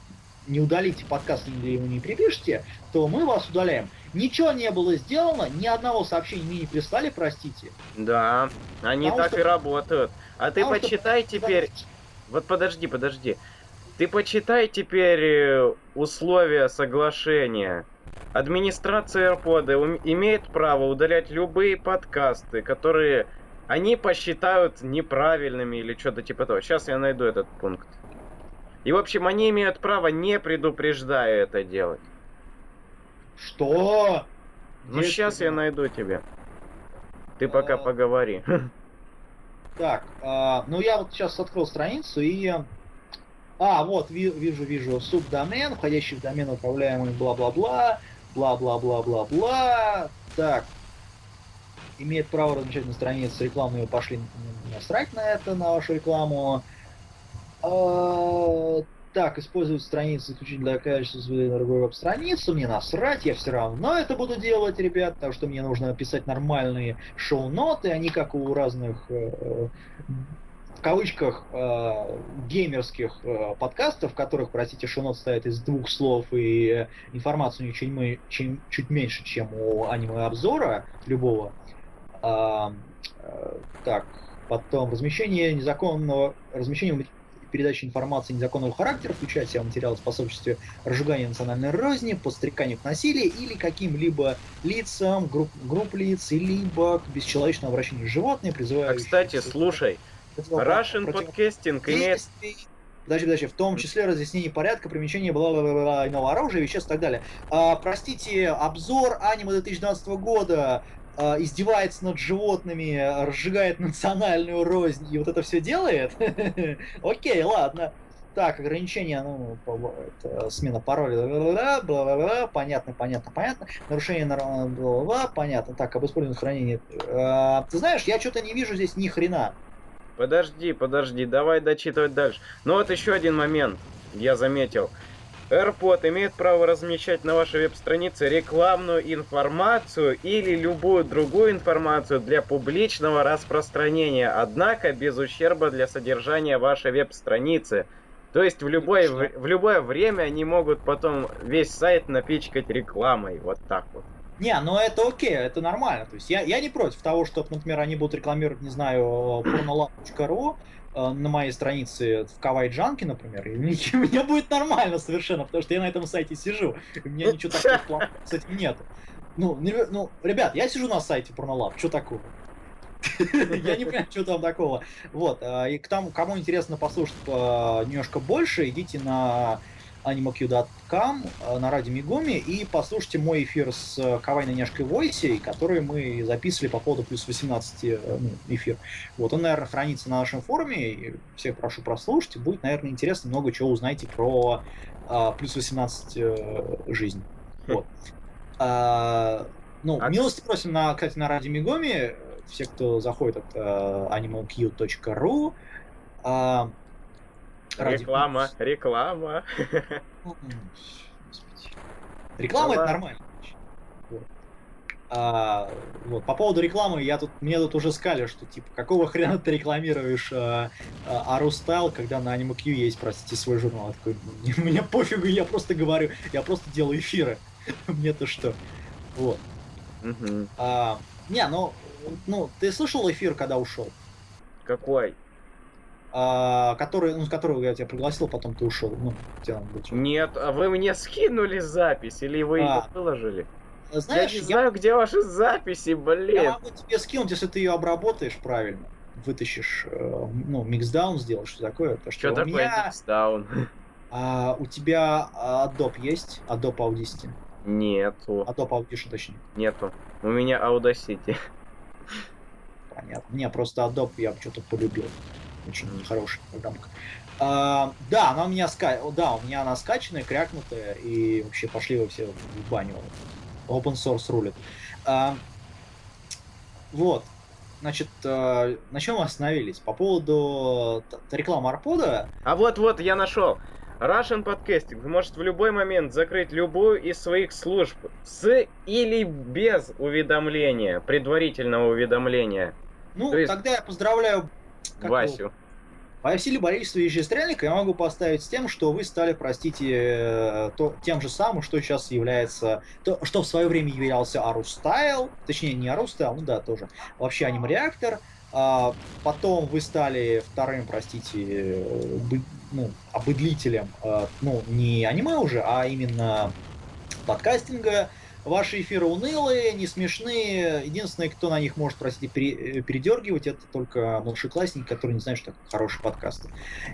не удалите подкаст или его не припишете, то мы вас удаляем. Ничего не было сделано, ни одного сообщения мне не прислали, простите. Да, они Потому так что- и работают. А ты Потому что- почитай теперь. Вот подожди, подожди. Ты почитай теперь э, условия соглашения. Администрация AirPod имеет право удалять любые подкасты, которые они посчитают неправильными или что-то типа того. Сейчас я найду этот пункт. И, в общем, они имеют право, не предупреждая это делать. Что? Ну, Где сейчас я найду тебе. Ты пока А. поговори. Так, а, ну я вот сейчас открыл страницу и... А, вот, ви- вижу, вижу, субдомен, входящий в домен управляемый бла-бла-бла, бла-бла-бла-бла-бла. Так, имеет право размещать на странице рекламную, пошли насрать на это, на вашу рекламу. А, так, использовать страницу исключительно для качества своей на другую веб-страницу, мне насрать, я все равно это буду делать, ребят, потому что мне нужно писать нормальные шоу-ноты, они как у разных, э, в кавычках, э, геймерских э, подкастов, в которых, простите, шоу-нот стоят из двух слов и них чуть, мы- чем- чуть меньше, чем у аниме-обзора любого. А, э, так, потом размещение незаконного, размещение передачи информации незаконного характера, включая в себя материалы, способствующие разжиганию национальной розни, подстреканию к насилию или каким-либо лицам, групп, групп лиц, либо к бесчеловечному обращению с животными, А, призывая... кстати, слушай, Russian Podcasting имеет... Подожди, подожди, в том числе разъяснение порядка, примещение бла-бла-бла, иного оружия, веществ и так далее. А, простите, обзор аниме 2012 года а, издевается над животными, разжигает национальную рознь и вот это все делает? Окей, ладно. Так, ограничения, ну, по- это, смена пароля, бла-бла-бла, бла-бла-бла, понятно, понятно, понятно. Нарушение, нар- бла-бла-бла, понятно. Так, об использовании хранения. А, ты знаешь, я что-то не вижу здесь ни хрена. Подожди, подожди, давай дочитывать дальше. Ну вот еще один момент, я заметил. AirPod имеет право размещать на вашей веб-странице рекламную информацию или любую другую информацию для публичного распространения, однако без ущерба для содержания вашей веб-страницы. То есть в любое, в, в любое время они могут потом весь сайт напичкать рекламой. Вот так вот. Не, ну это окей, это нормально. То есть я, я не против того, чтобы, например, они будут рекламировать, не знаю, pornolab.ru э, на моей странице в Кавай Джанке, например, и мне, мне будет нормально совершенно, потому что я на этом сайте сижу. И у меня ничего такого с этим нет. Ну, ну, ребят, я сижу на сайте Pornolab, что такого? Я не понимаю, что там такого. Вот, а, и к тому, кому интересно послушать а, немножко больше, идите на animaq.com э, на радио Мигоми и послушайте мой эфир с э, Кавайной Няшкой Войси, который мы записывали по поводу плюс 18 э, ну, эфир. Вот он, наверное, хранится на нашем форуме, и всех прошу прослушать, будет, наверное, интересно, много чего узнаете про а, плюс 18 э, жизнь. Вот. А, ну, А- милости просим, на, кстати, на радио Мигоми, э, все, кто заходит от э, animalq.ru, а, ради- Реклама, реклама. Реклама это нормально. А, вот. По поводу рекламы, я тут, мне тут уже сказали, что типа, какого хрена ты рекламируешь а, а, Арустайл, когда на AnimeQ есть, простите, свой журнал. Я такой, мне пофигу, я просто говорю, я просто делаю эфиры. Мне-то что. Вот. Мгм. А, не, ну, ну, ты слышал эфир, когда ушел? Какой? А, который, ну, с которого я тебя пригласил, потом ты ушел. Ну, тебя он был. Нет, а вы мне скинули запись или вы ее А. выложили? Знаешь, я не я, знаю, где ваши записи, я блин. могу тебе скинуть, если ты ее обработаешь правильно. Вытащишь, э, ну, миксдаун сделаешь, что такое. Потому Что у такое меня, миксдаун? а, у тебя а, Adobe есть? Adobe Audacity. Нету, Adobe Audition, точнее. нету. У меня Audacity. Понятно. Не, просто Adobe я что-то полюбил. Очень хорошая программка. А, да, она у меня ска... да, у меня она скачанная, крякнутая, и вообще пошли вы все в баню. Open source рулит. А, вот. Значит, э, на чем мы остановились? По поводу рекламы Арпода. А вот-вот, я нашел. Russian Podcasting может в любой момент закрыть любую из своих служб с или без уведомления, предварительного уведомления. Ну, То есть- тогда я поздравляю как Васю. его, Василия Борисовича Стрельника. Я могу поставить с тем, что вы стали, простите, э, то, тем же самым, что сейчас является, то, что в свое время являлся Арустайл, точнее не Арустайл, ну да, тоже, вообще аниме-реактор. А потом вы стали вторым, простите, э, бы- ну, обыдлителем, э, ну, не аниме уже, а именно подкастинга. Ваши эфиры унылые, не смешные. Единственное, кто на них может, простите, э, передергивать, это только младшеклассники, которые не знают, что такое хорошие подкасты.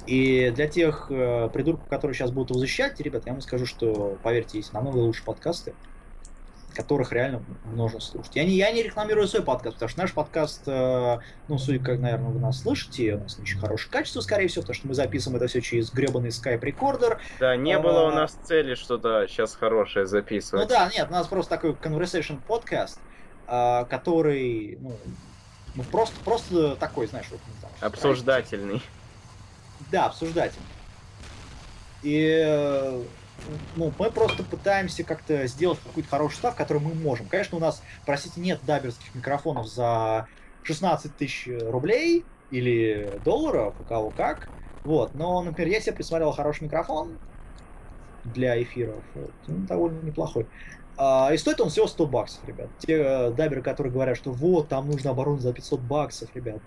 И для тех э, придурков, которые сейчас будут его защищать, ребят, я вам скажу, что, поверьте, есть намного лучше подкасты, которых реально нужно слушать. Я не, я не рекламирую свой подкаст, потому что наш подкаст, э, ну, судя как, наверное, вы нас слышите, у нас не очень хорошее качество, скорее всего, потому что мы записываем это все через гребаный Skype рекордер, Да, не было у А. нас цели что-то сейчас хорошее Ну записывать. да, нет, у нас просто такой conversation подкаст, а, который, ну, ну, просто, просто такой, знаешь, вот, не знаю, Обсуждательный. Да, обсуждательный. И э, ну, мы просто пытаемся как-то сделать какой-то хороший став, который мы можем. Конечно, у нас, простите, нет даберских микрофонов за 16 тысяч рублей или долларов, у кого как. Вот, но, например, я себе присмотрел хороший микрофон для эфиров. Вот, он довольно неплохой. А, и стоит он всего 100 баксов, ребят. Те э, даберы, которые говорят, что вот, там нужно оборудование за 500 баксов, ребят,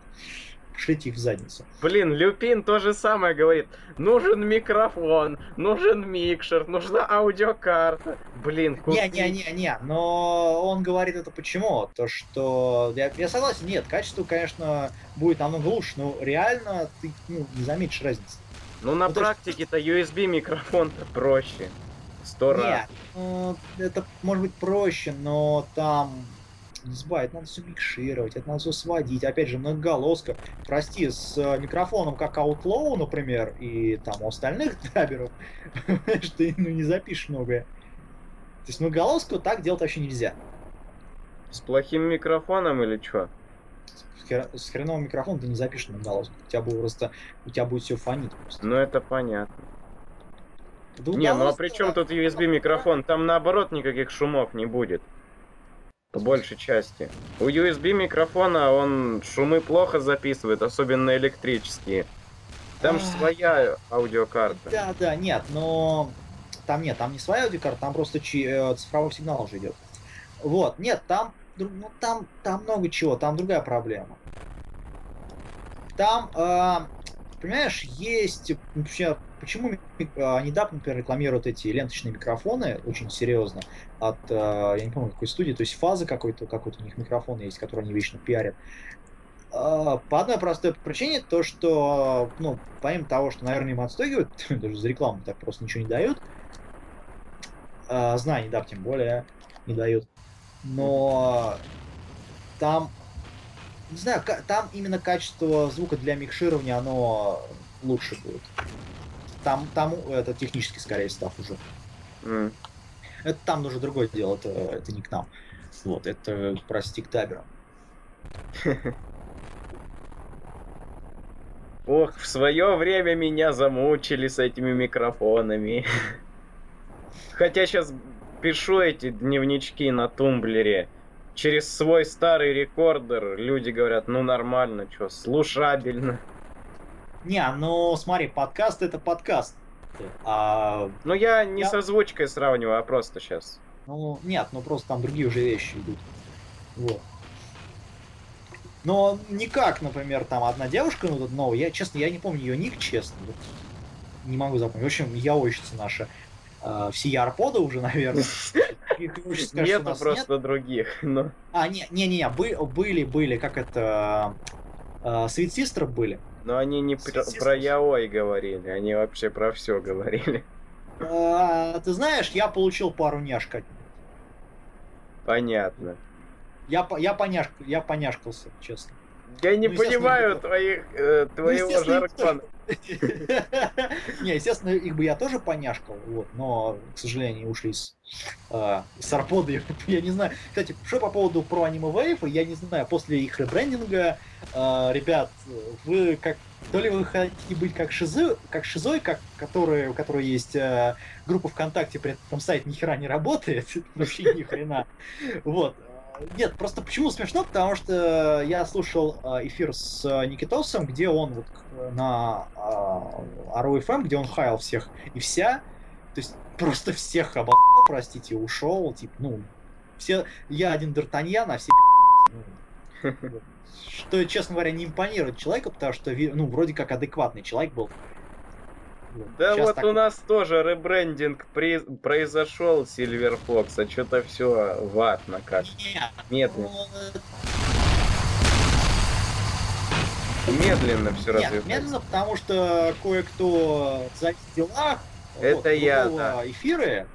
шлите их в задницу. Блин, Люпин то же самое говорит. Нужен микрофон, нужен микшер, нужна аудиокарта. Блин, купи. Не-не-не-не, но он говорит это почему? То, что... Я, я согласен, нет, качество, конечно, будет намного лучше, но реально ты ну, не заметишь разницы. Ну на Ну, то есть- практике-то USB микрофон-то проще. Сто раз. Нет, ну, это может быть проще, но там... Не забывай, это надо все микшировать, это надо все сводить. Опять же, многоголоска. Прости, с э, микрофоном как Outlaw, например, и там у остальных понимаешь, ты ну, не запишешь многое. То есть многоголоску так делать вообще нельзя. С плохим микрофоном или что? с хер- с хреновым микрофоном ты не запишешь на голоску. У тебя будет просто, у тебя будет все фонить просто. Ну это понятно. Да Не, ну а при чем тут USB микрофон? Там наоборот никаких шумов не будет. По большей части. У USB микрофона он шумы плохо записывает, особенно электрические. Там же своя аудиокарта. Да, да, нет, но там нет, там не своя аудиокарта, там просто э, цифровой сигнал уже идет. Вот, нет, там, ну, там, там много чего, там другая проблема. Там, э, понимаешь, есть вообще, почему Недап, например, рекламируют эти ленточные микрофоны очень серьезно от, э, я не помню, какой студии, то есть фазы какой-то, какой-то у них микрофон есть, который они вечно пиарят. Э, По одной простой причине, то что, ну, помимо того, что, наверное, им отстегивают, даже за рекламу так просто ничего не дают, э, знаний, да, тем более не дают, но там, не знаю, там именно качество звука для микширования, оно лучше будет. Там, там это технический, скорее, став уже. М. Это там уже другое дело, это, это не к нам. Вот, это прости к таберам. Ох, в свое время меня замучили с этими микрофонами. Хотя сейчас пишу эти дневнички на тумблере. через свой старый рекордер люди говорят, ну нормально, что, слушабельно. Не, ну смотри, подкаст это подкаст. А, Ну я не Я- с озвучкой сравниваю, а просто сейчас. ну, нет, ну просто там другие уже вещи идут. Вот. Но не как, например, там одна девушка, ну, тут новая, я, честно, я не помню ее ник, честно. вот. Не могу запомнить. В общем, яойщица наша. э, все арподы уже, наверное. Нету нас просто других, но... А, не, не, не, бы- были, были, как это, э, Sweet Sister были. Но они не про, про яой говорили, они вообще про все говорили. А, ты знаешь, я получил пару няшек. Понятно. Я, по- я, поняшк, я поняшкался, честно. Я не Ну, понимаю твоих, э, твоего естественно, жаргона. Не, естественно, их бы я тоже поняшкал, вот, но, к сожалению, ушли с, э, с арподы. Я не знаю. Кстати, что по поводу про аниме Wave, я не знаю, после их ребрендинга, э, ребят, вы как то ли вы хотите быть как Шизы, как Шизой, как, который, у которой есть э, группа ВКонтакте, при этом сайт ни хера не работает, вообще ни хрена. Вот. Нет, просто почему смешно, потому что я слушал э, эфир с э, Никитосом, где он вот на ROFM, где он хаял всех и вся, то есть просто всех обоссал, простите, ушел, типа, ну, все, я один Д'Артаньян, а все ну, что, честно говоря, не импонирует человеку, потому что, ну, вроде как адекватный человек был. Вот. Да Щас вот так у нас тоже ребрендинг при- произошел Silver Fox, а что-то все ватно как. Нет, Медленно, ну, медленно все Нет, развивается. медленно, потому что кое-кто зависит делах. Это я, другого да. эфиры,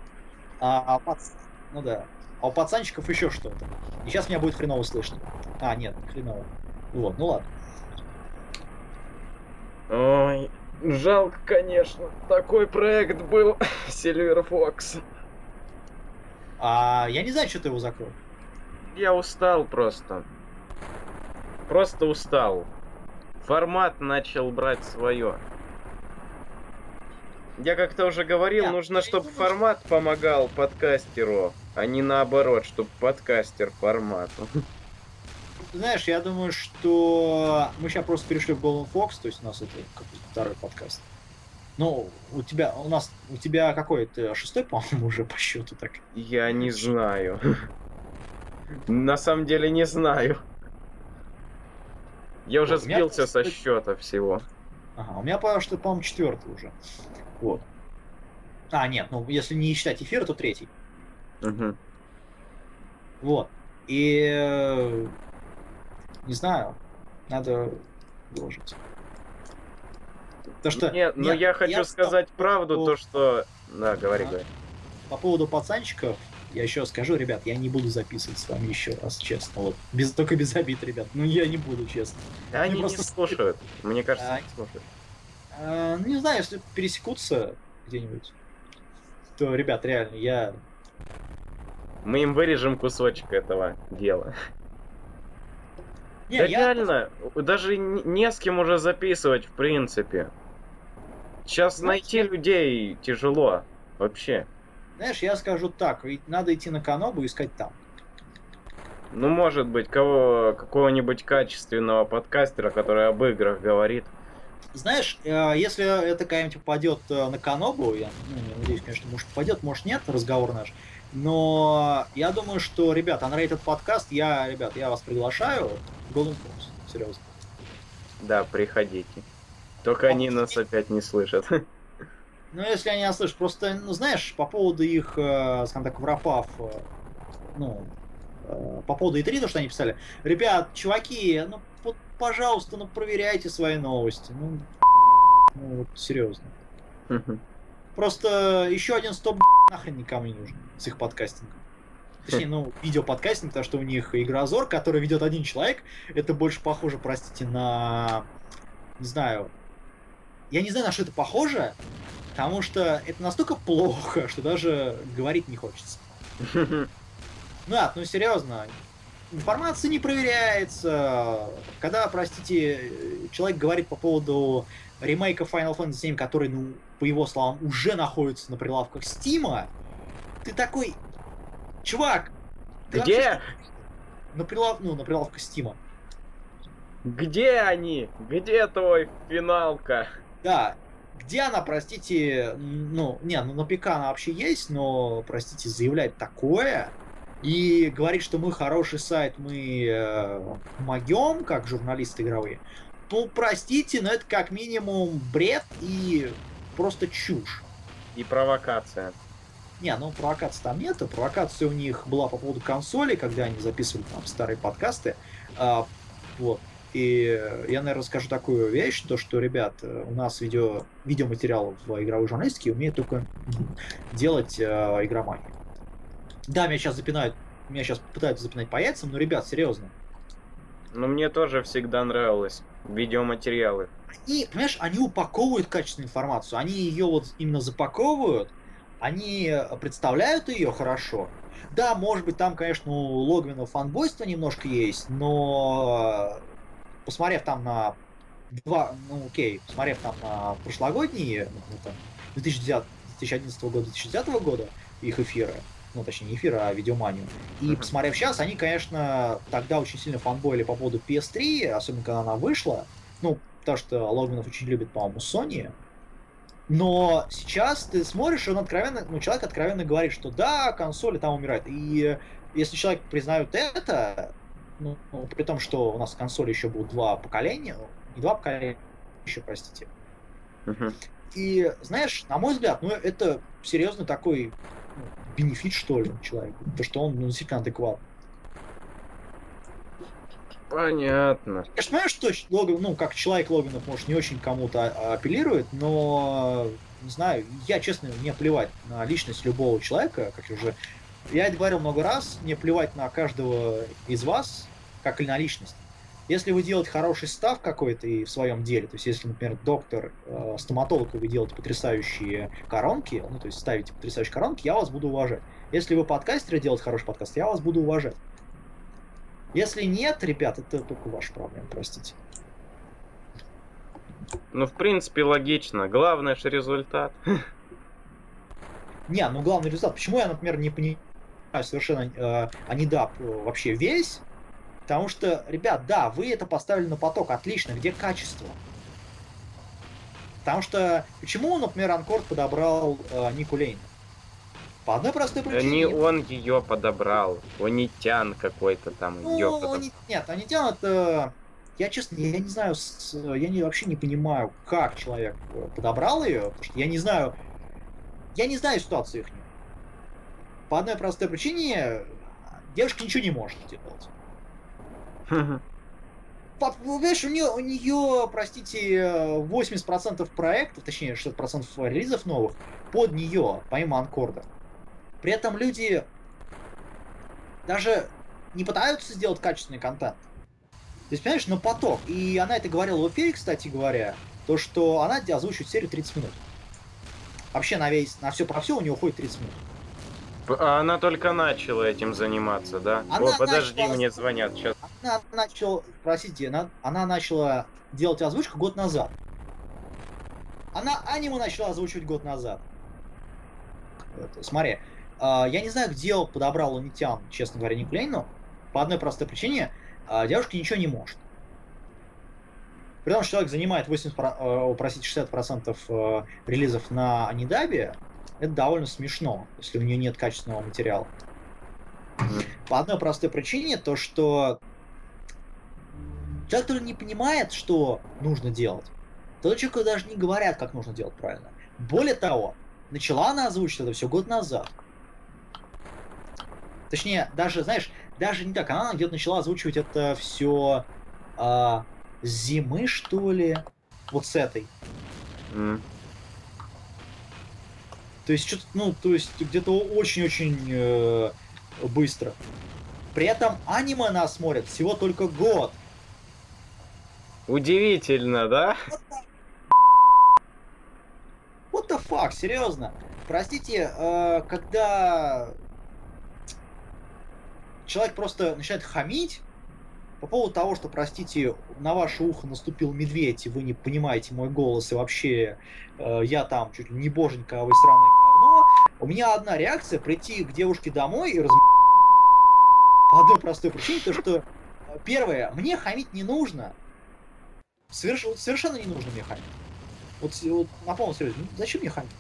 а, а пац- ну да. А у пацанчиков еще что-то. И сейчас меня будет хреново слышно. А, нет, хреново. Вот, ну ладно. Ой, жалко, конечно. Такой проект был Silver Fox. А я не знаю, что ты его закрыл. Я устал просто. Просто устал. Формат начал брать свое. Я как-то уже говорил, Я- нужно, чтобы формат помогал подкастеру, а не наоборот, чтобы подкастер формату. Ты знаешь, я думаю, что мы сейчас просто перешли в Golden Fox, то есть у нас это какой-то второй подкаст. Ну, у тебя, у нас, у тебя какой то шестой, по-моему, уже по счету так. Я не знаю. На самом деле не знаю. Я уже сбился со счета всего. Ага, у меня, по что, по-моему, четвертый уже. Вот. А, нет, ну, если не считать эфир, то третий. Мгм. Вот. И э, не знаю, надо выложить. То, что Нет, но нет, я хочу встал сказать правду, по- то что... Да, говори, Ага. говори. по поводу пацанчиков, я еще скажу, ребят, я не буду записывать с вами еще раз, честно. Вот. Без, только без обид, ребят. Ну, я не буду, честно. Да они просто не слушают. Мне кажется, А, не слушают. А, ну, не знаю, если пересекутся где-нибудь, то, ребят, реально, я... Мы им вырежем кусочек этого дела. Не, да я- реально, даже не с кем уже записывать, в принципе. Сейчас Ну, найти я- людей тяжело. Вообще. Знаешь, я скажу так, ведь надо идти на Канобу и искать там. Ну, может быть, кого, какого-нибудь качественного подкастера, который об играх говорит. Знаешь, э, если это какая-нибудь попадет э, на Канобу, я ну, надеюсь, конечно, может попадет, может нет, разговор наш. Но я думаю, что, ребят, Unrated подкаст, я, ребят, я вас приглашаю Golden Fox, серьезно. Да, приходите. Только они нас опять не слышат. Ну, если они нас слышат, просто, ну, знаешь, по поводу их, э, скажем так, врапав, э, ну, э, по поводу E3, то, что они писали, ребят, чуваки, ну, вот, пожалуйста, ну, проверяйте свои новости, ну, ну вот, серьезно. Просто еще один стоп нахрен никому не нужен с их подкастингом. Точнее, ну, видеоподкастинг, потому что у них игрозор, который ведет один человек, это больше похоже, простите, на... Не знаю... Я не знаю, на что это похоже, потому что это настолько плохо, что даже говорить не хочется. Ну да, ну серьезно, информация не проверяется. Когда, простите, человек говорит по поводу ремейка Final Fantasy VII, который, ну, по его словам, уже находится на прилавках Стима, ты такой, чувак, ты Где? вообще на прилав, ну, на прилавках Стима. Где они? Где твой финалка? Да, где она, простите, ну, не, ну на ПК она вообще есть, но, простите, заявлять такое и говорить, что мы хороший сайт, мы э, могем, как журналисты игровые, ну, простите, но это как минимум бред и просто чушь. И провокация. Не, ну провокации там нету. Провокация у них была по поводу консоли, когда они записывали там старые подкасты. А, вот. И я, наверное, расскажу такую вещь, то, что, ребят, у нас видео, видеоматериал в игровой журналистике умеет только делать э, игроманию. Да, меня сейчас запинают, меня сейчас пытаются запинать по яйцам, но, ребят, серьезно. Ну, мне тоже всегда нравилось видеоматериалы. Они, понимаешь, они упаковывают качественную информацию, они ее вот именно запаковывают, они представляют ее хорошо. Да, может быть, там, конечно, у Логвина фанбойства немножко есть, но посмотрев там на два, ну окей, посмотрев там на прошлогодние, ну, там, 2010, 2011 года, 2010 года их эфиры, ну точнее не эфиры, а видеоманию, и посмотрев сейчас, они, конечно, тогда очень сильно фанбоили по поводу PS3, особенно когда она вышла, ну, потому что Логвинов очень любит, по-моему, Sony, но сейчас ты смотришь, и он откровенно, ну, человек откровенно говорит, что да, консоли там умирают. И если человек признает это, ну, при том, что у нас консоли еще будут два поколения, не два поколения, еще, простите. Uh-huh. И, знаешь, на мой взгляд, ну, это серьезно такой бенефит, что ли, человеку. То, что он ну, действительно адекватный. Понятно. Я понимаю, что Логан, ну, как человек Логанов, может, не очень кому-то апеллирует, но, не знаю, я, честно, мне плевать на личность любого человека, как я уже... Я это говорил много раз, мне плевать на каждого из вас, как и на личность. Если вы делаете хороший став какой-то и в своем деле, то есть если, например, доктор, э, стоматолог, и вы делаете потрясающие коронки, ну, то есть ставите потрясающие коронки, я вас буду уважать. Если вы подкастеры делаете хороший подкаст, я вас буду уважать. Если нет, ребят, это только ваша проблема, простите. Ну, в принципе, логично. Главное же результат. Не, ну главный результат. Почему я, например, не понимаю совершенно э, Анидап э, вообще весь? Потому что, ребят, да, вы это поставили на поток, отлично, где качество? Потому что, почему, например, Анкорд подобрал э, Нику Лейна? По одной простой причине. Не он ее подобрал. Онитян какой-то там ну, ее подобрал. Нет, Онитян это... Я честно, я не знаю, я не, вообще не понимаю, как человек э, подобрал ее, потому что я не знаю, я не знаю ситуацию их. По одной простой причине девушка ничего не может делать. Понимаешь, у нее, у нее, простите, 80% проектов, точнее 60% релизов новых под нее, помимо Анкорда. При этом люди даже не пытаются сделать качественный контент. То есть, понимаешь, на поток. И она это говорила в эфире, кстати говоря, то, что она озвучивает серию 30 минут. Вообще на весь, на все про все у нее уходит 30 минут. А она только начала этим заниматься, да? Она О, подожди, начала... мне звонят сейчас. Она начала, простите, она, она начала делать озвучку год назад. Она аниме начала озвучивать год назад. Это, смотри, а, я не знаю, где он подобрал Унитян, честно говоря, Никлейну. По одной простой причине. А, девушка ничего не может. При том, что человек занимает 80, э, простите, 60% э, релизов на Анидабе, это довольно смешно, если у нее нет качественного материала. По одной простой причине, то что человек, который не понимает, что нужно делать, тот человек даже не говорят, как нужно делать правильно. Более того, начала она озвучить это все год назад. Точнее, даже, знаешь, даже не так, она где-то начала озвучивать это все а, зимы, что ли, вот с этой. Mm. То есть, что-то, ну, то есть, где-то очень-очень э, быстро. При этом аниме она смотрит всего только год. Удивительно, да? What the fuck, серьезно. Простите, э, когда человек просто начинает хамить по поводу того, что, простите, на ваше ухо наступил медведь, и вы не понимаете мой голос, и вообще э, я там чуть ли не боженька, а вы говно, у меня одна реакция прийти к девушке домой и раз... По одной простой причине, то что, э, первое, мне хамить не нужно. Соверш... Совершенно не нужно мне хамить. Вот, вот на полном серьезе, ну, зачем мне хамить?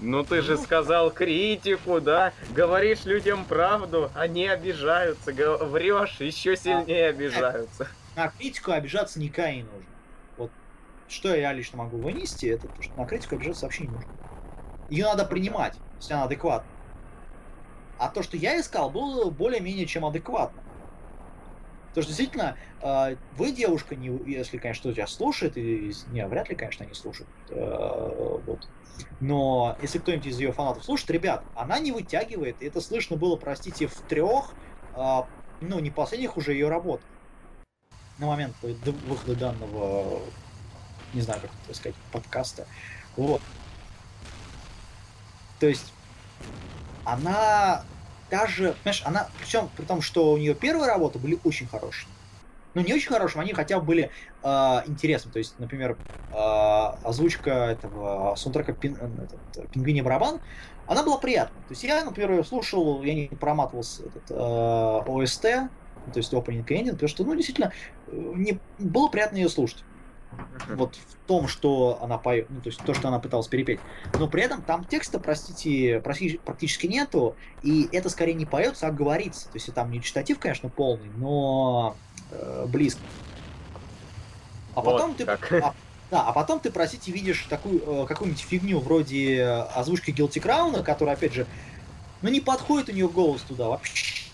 Ну ты же сказал критику, да? Говоришь людям правду, они обижаются. Врешь, еще сильнее обижаются. На критику обижаться никогда не нужно. Вот что я лично могу вынести, это то, что на критику обижаться вообще не нужно. Ее надо принимать, если она адекватна. А то, что я искал, было более-менее чем адекватно. Потому что действительно, э, вы, девушка, не, если, конечно, тебя слушает, и не, вряд ли, конечно, они слушают. Э, вот. Но если кто-нибудь из ее фанатов слушает, ребят, она не вытягивает, и это слышно было, простите, в трех, э, ну, не последних уже ее работ. На момент выхода данного, не знаю, как это сказать, подкаста. Вот. То есть, она даже, понимаешь, она, причем при том, что у нее первые работы были очень хорошие. Ну, не очень хорошие, они хотя бы были э, интересны. То есть, например, э, озвучка этого саундтрека пин, этот, «Пингвиний барабан», она была приятной. То есть я, например, слушал, я не проматывал этот, э, ОСТ, то есть opening и ending, потому что, ну, действительно, не, было приятно ее слушать вот в том, что она поет, ну, то есть то, что она пыталась перепеть. Но при этом там текста, простите, практически нету, и это скорее не поется, а говорится. То есть там не читатив, конечно, полный, но э, близко. А вот потом ты... А, да, а потом ты, простите, видишь такую э, какую-нибудь фигню вроде озвучки Guilty Crown, которая, опять же, ну не подходит у нее голос туда вообще.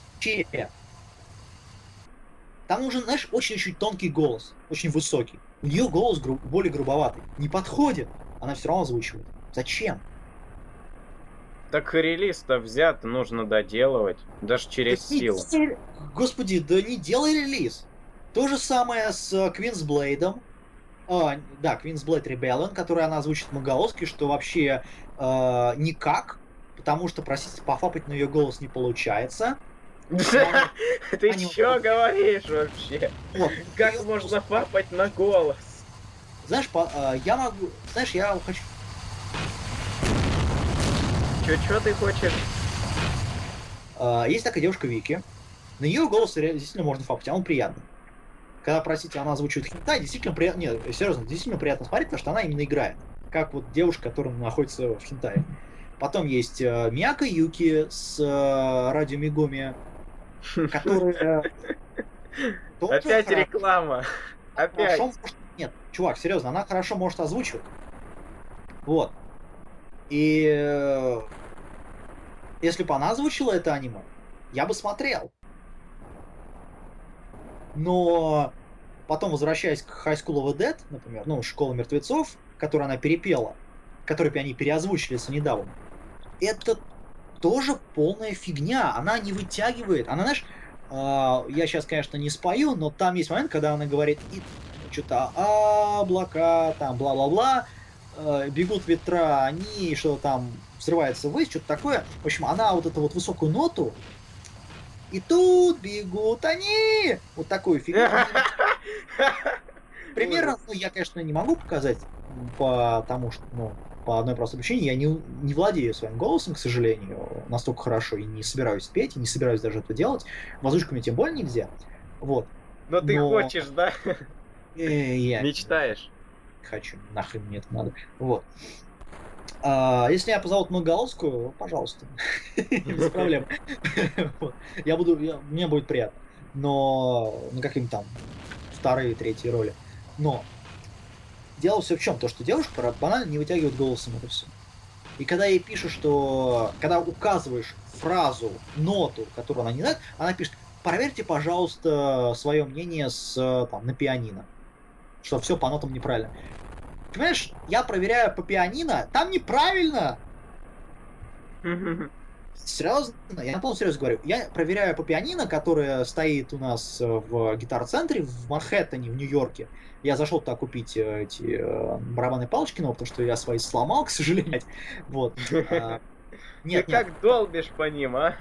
Там нужен, знаешь, очень-очень тонкий голос, очень высокий. У нее голос гру- более грубоватый. Не подходит. Она все равно озвучивает. Зачем? Так релиз-то взят, нужно доделывать. Даже через да силу. Не, господи, да не делай релиз. То же самое с Квинсблейдом. А, да, Квинсблейд Rebellion, который она озвучит Магаоски, что вообще э, никак, потому что, простите, пофапать на ее голос не получается. Ты чё говоришь вообще? Как можно фапать на голос? Знаешь, а, я могу... Знаешь, я хочу... Чё, чё ты хочешь? А, есть такая девушка Вики. На ее голос действительно можно фапать, а он приятный. Когда, простите, она озвучивает хентай, действительно приятно... Нет, серьезно, действительно приятно смотреть, потому что она именно играет. Как вот девушка, которая находится в хентае. Потом есть э, Мияка Юки с э, радио Мигоми которая... Опять реклама. Опять. Нет, чувак, серьезно, она хорошо может озвучивать. Вот. И э, если бы она озвучила это аниме, я бы смотрел. Но потом, возвращаясь к High School of the Dead, например, ну, Школа мертвецов, которую она перепела, которую они переозвучили с недавно, это тоже полная фигня. Она не вытягивает. Она, знаешь, э, я сейчас, конечно, не спою, но там есть момент, когда она говорит и что-то облака, там, бла-бла-бла, э, бегут ветра, они что-то там взрывается ввысь, что-то такое. В общем, она вот эту вот высокую ноту, и тут бегут они! Вот такую фигню. Примерно, ну, я, конечно, не могу показать, потому что, ну, по одной простой причине. Я не, не владею своим голосом, к сожалению, настолько хорошо, и не собираюсь петь, и не собираюсь даже это делать. Воздушками тем более нельзя. Вот. Но, Но... ты хочешь, да? Э, я... Мечтаешь? Хочу, нахрен мне это надо. Вот. А, если я позовут многоголосскую, пожалуйста. Без проблем. Я буду, мне будет приятно. Но на каким там вторые, третьи роли. Но дело все в чем? То, что девушка банально не вытягивает голосом это все. И когда ей пишут, что... Когда указываешь фразу, ноту, которую она не знает, она пишет, проверьте, пожалуйста, свое мнение с, там, на пианино. Что все по нотам неправильно. Понимаешь, я проверяю по пианино, там неправильно! Серьезно? Я на полном серьезе говорю. Я проверяю по пианино, которое стоит у нас в гитар-центре в Манхэттене, в Нью-Йорке. Я зашел туда купить э, эти э, барабанные палочки, но потому что я свои сломал, к сожалению. Вот. А, нет, Ты как долбишь по ним, а?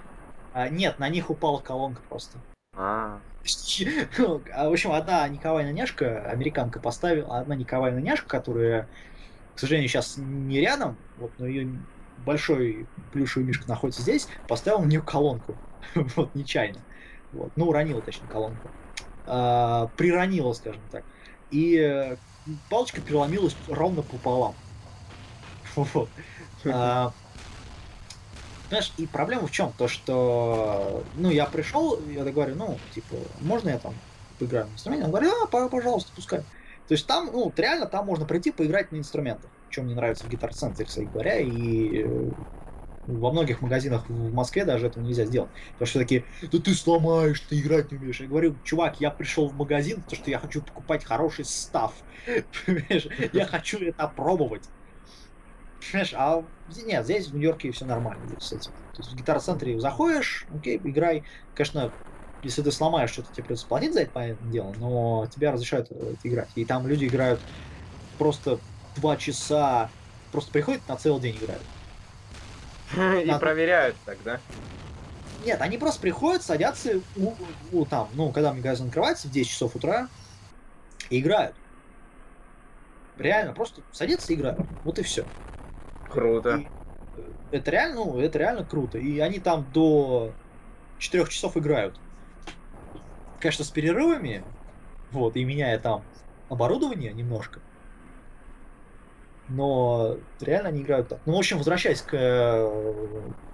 а? Нет, на них упала колонка просто. А. Ну, а. В общем, одна Николаевна Няшка, американка поставила, одна Николаевна Няшка, которая, к сожалению, сейчас не рядом, вот, но ее большой плюшевый мишка находится здесь, поставил на нее колонку. вот, нечаянно. Вот. Ну, уронила, точнее, колонку. А, приронила, скажем так. И э, палочка переломилась ровно пополам. Вот. А, знаешь, и проблема в чем? То, что, ну, я пришел, я говорю, ну, типа, можно я там поиграю на инструменте? Он говорит, а, пожалуйста, пускай. То есть там, ну, реально там можно прийти поиграть на инструментах, что мне нравится в гитар-центре, кстати говоря, и э, во многих магазинах в Москве даже этого нельзя сделать. Потому что такие, да ты сломаешь, ты играть не умеешь. Я говорю, чувак, я пришел в магазин, потому что я хочу покупать хороший став. Я хочу это опробовать. Понимаешь, а нет, здесь в Нью-Йорке все нормально здесь с этим. То есть в гитар-центре заходишь, окей, играй. Конечно, если ты сломаешь что-то, тебе придется платить за это, дело, но тебя разрешают это играть. И там люди играют просто два часа, просто приходят на целый день играют. И проверяют тогда. Нет, они просто приходят, садятся, у, у, там, ну, когда магазин открывается в 10 часов утра, и играют. Реально, просто садятся и играют. Вот и все. Круто. И это реально, ну, это реально круто. И они там до 4 часов играют. Конечно, с перерывами, вот, и меняя там оборудование немножко но реально они играют так. Ну, в общем, возвращаясь к э,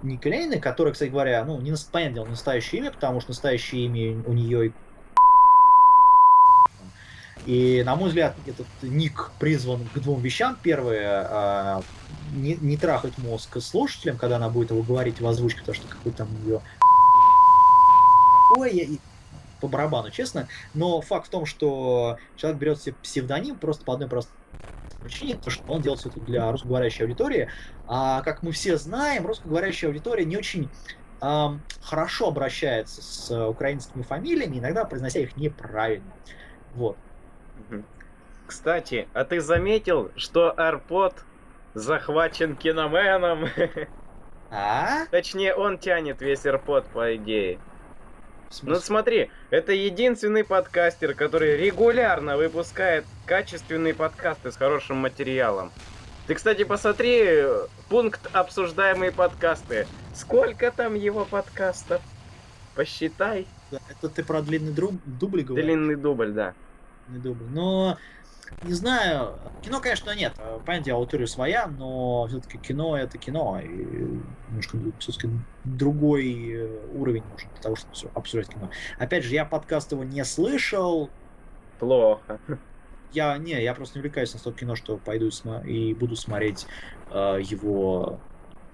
Ник Лейне, которая, кстати говоря, ну, не, понятное дело, настоящее имя, потому что настоящее имя у нее и, на мой взгляд, этот ник призван к двум вещам. Первое, э, не, не трахать мозг слушателям, когда она будет его говорить в озвучке, потому что какой там ее Ой, и по барабану, честно. Но факт в том, что человек берет себе псевдоним просто по одной простой причине, то, что он делает все это для русскоговорящей аудитории. А как мы все знаем, русскоговорящая аудитория не очень эм, хорошо обращается с украинскими фамилиями, иногда произнося их неправильно. Вот. Кстати, а ты заметил, что Арпод захвачен киноменом? А? Точнее, он тянет весь AirPod, по идее. Ну смотри, это единственный подкастер, который регулярно выпускает качественные подкасты с хорошим материалом. Ты, кстати, посмотри пункт обсуждаемые подкасты. Сколько там его подкастов? Посчитай. Это ты про длинный дубль говоришь? Длинный дубль, да. Длинный дубль. Но не знаю, кино, конечно, нет. Понятие, аудитория своя, но все-таки кино это кино, и немножко все-таки другой э, уровень нужен для того, чтобы обсуждать кино. Опять же, я подкаст его не слышал. Плохо. Я не, я просто не увлекаюсь на столько кино, что пойду и буду смотреть э, его,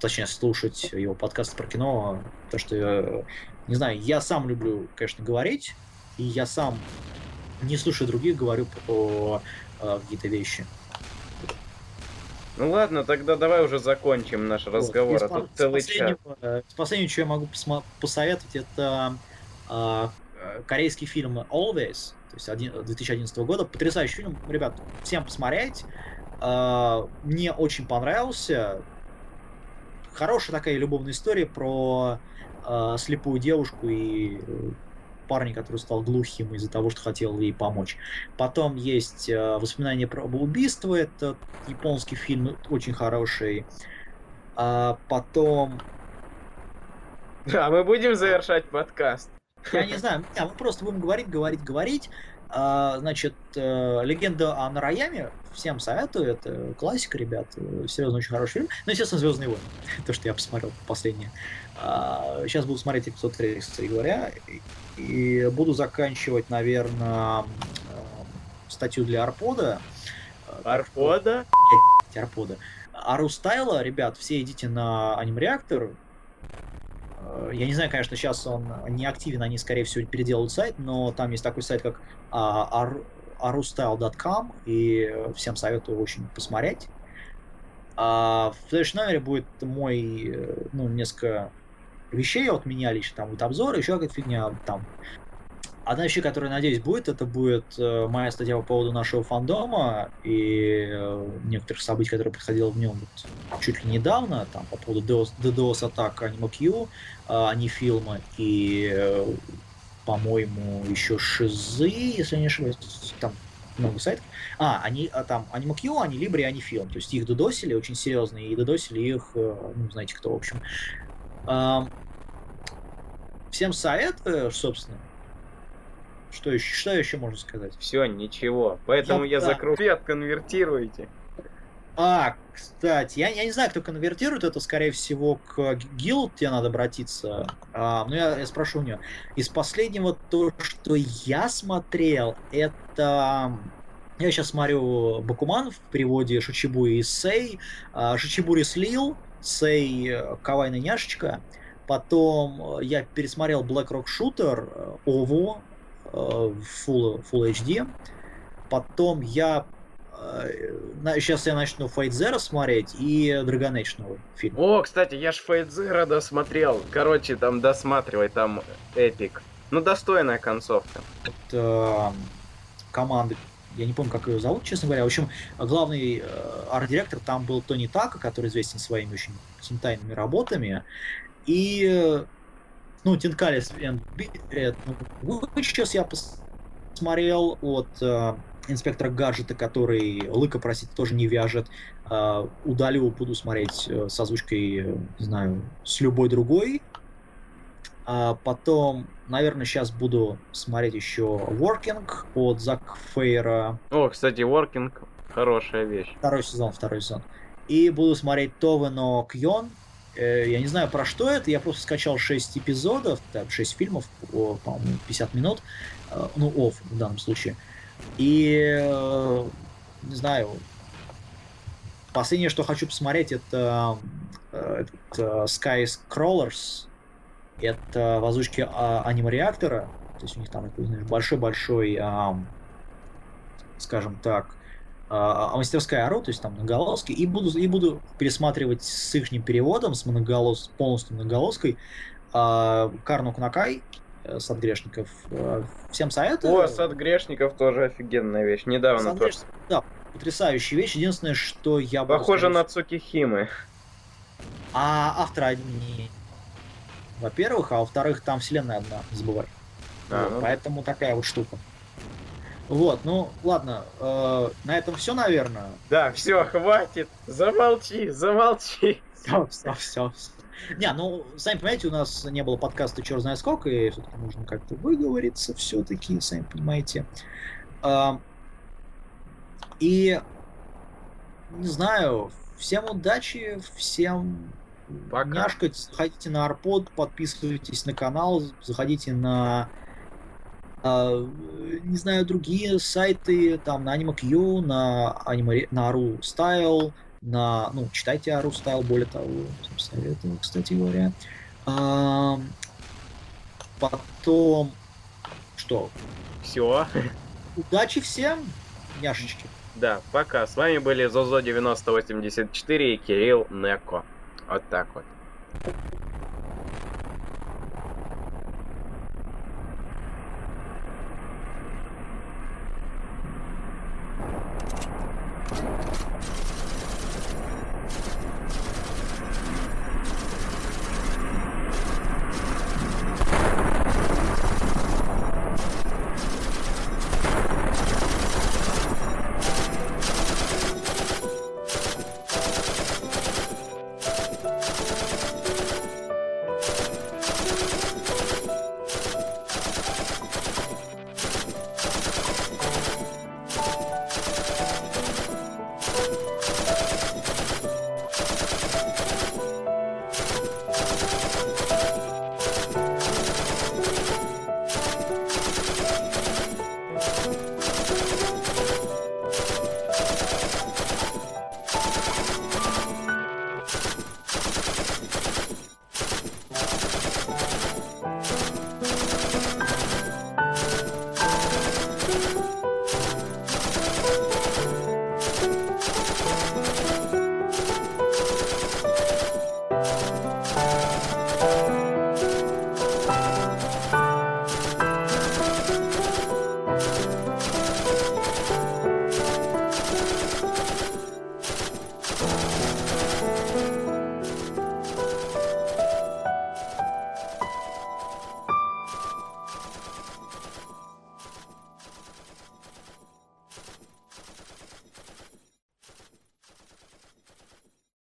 точнее, слушать его подкаст про кино, потому что, э, не знаю, я сам люблю, конечно, говорить, и я сам не слушая других, говорю про э, какие-то вещи. Ну ладно, тогда давай уже закончим наш разговор, вот. а тут целый час. Э, последнее, что я могу посоветовать, это э, корейский фильм Always, то есть 2011 года. Потрясающий фильм, ребят, всем посмотреть. Э, мне очень понравился. Хорошая такая любовная история про э, слепую девушку и парня, который стал глухим из-за того, что хотел ей помочь. Потом есть э, воспоминания про убийство, это японский фильм, очень хороший. А потом... Да, мы будем завершать подкаст. Я не знаю, мы просто будем говорить, говорить, говорить. А, значит, э, «Легенда о Нараяме» всем советую, это классика, ребят, серьезно очень хороший фильм. Ну, естественно, «Звездные войны», то, что я посмотрел последнее. А, сейчас буду смотреть эпизод 3, кстати говоря, и буду заканчивать, наверное, статью для Арпода. Арпода? Арпода. Арустайла, ребят, все идите на анимреактор, Э, я не знаю, конечно, сейчас он не активен, они, скорее всего, переделают сайт, но там есть такой сайт, как arustyle.com, и всем советую очень посмотреть. А в следующем номере будет мой, э, ну, несколько вещей от меня лично, там будет обзор, еще какая-то фигня, там Одна вещь, которая, надеюсь, будет, это будет э, моя статья по поводу нашего фандома и э, некоторых событий, которые происходило в нем вот, чуть ли недавно, там, по поводу DDoS, DDoS атак AnimaQ, э, Анифилма и, э, по-моему, еще Шизы, если не ошибаюсь, там много сайтов. А, они а, там AnimaQ, они Libra и Анифилм, то есть их додосили очень серьезно, и додосили их, ну, знаете кто, в общем. всем советую, собственно. Что еще, что еще можно сказать? Все, ничего. Поэтому я, я да. закрыл. конвертируйте. А, кстати, я, я не знаю, кто конвертирует это, скорее всего, к Гилд тебе надо обратиться. А, ну, я, я спрошу у нее. Из последнего, то, что я смотрел, это... Я сейчас смотрю Бакуман в переводе Шучибури и Сей. А, Шучибури слил, Сей э, Кавайна няшечка. Потом э, я пересмотрел Black Rock Shooter, ОВО, э, Full, Full HD. Потом я Сейчас я начну Fate Zero смотреть и Dragon Age новый фильм. О, кстати, я ж Fate Zero досмотрел. Короче, там досматривай, там эпик. Ну, достойная концовка. Это команда я не помню, как ее зовут, честно говоря. В общем, главный э, арт-директор там был Тони Така, который известен своими очень хентайными работами. И, ну, Тинкалис ну, сейчас я посмотрел от э, инспектора гаджета, который лыка просит, тоже не вяжет. Э, удалю, буду смотреть э, с озвучкой, э, не знаю, с любой другой. А потом, наверное, сейчас буду смотреть еще Working от Зак Фейра. О, кстати, Working хорошая вещь. Второй сезон, второй сезон. И буду смотреть Товено Кьон. Я не знаю, про что это. Я просто скачал 6 эпизодов, так, 6 фильмов, по-моему, 50 минут. Ну, оф в данном случае. И, э, не знаю, последнее, что хочу посмотреть, это, это Sky Crawlers. Это в озвучке а, аниме-реактора. То есть у них там большой-большой, скажем так, а, мастерская ору, то есть там многоголоски, и буду, и буду пересматривать с их переводом, с многоголос, полностью многоголоской, а, Карну Кнакай, Э, сад грешников. Э, всем советую. О, сад грешников тоже офигенная вещь. Недавно сад тоже. Да, потрясающая вещь. Единственное, что я Похоже сказать... на Цукихимы. А авторы одни. Во-первых, а во-вторых, там вселенная одна, не забывай. А, ну... Поэтому такая вот штука. Вот, ну ладно, э, на этом все, наверное. Да, все, хватит. Замолчи, замолчи. Все, все, все. Не, ну, сами понимаете, у нас не было подкаста черт знает сколько, и все-таки нужно как-то выговориться все-таки, сами понимаете. И, не знаю, всем удачи, всем Пока. няшкать, заходите на Арпод, подписывайтесь на канал, заходите на не знаю, другие сайты, там на AnimeQ, на, Anime, на Aru Style, на, ну, читайте Ару Стайл, более того, советую, кстати говоря. А, потом, что? Все. Удачи всем, няшечки. Да, пока. С вами были Зозо9084 и Кирилл Неко. Вот так вот.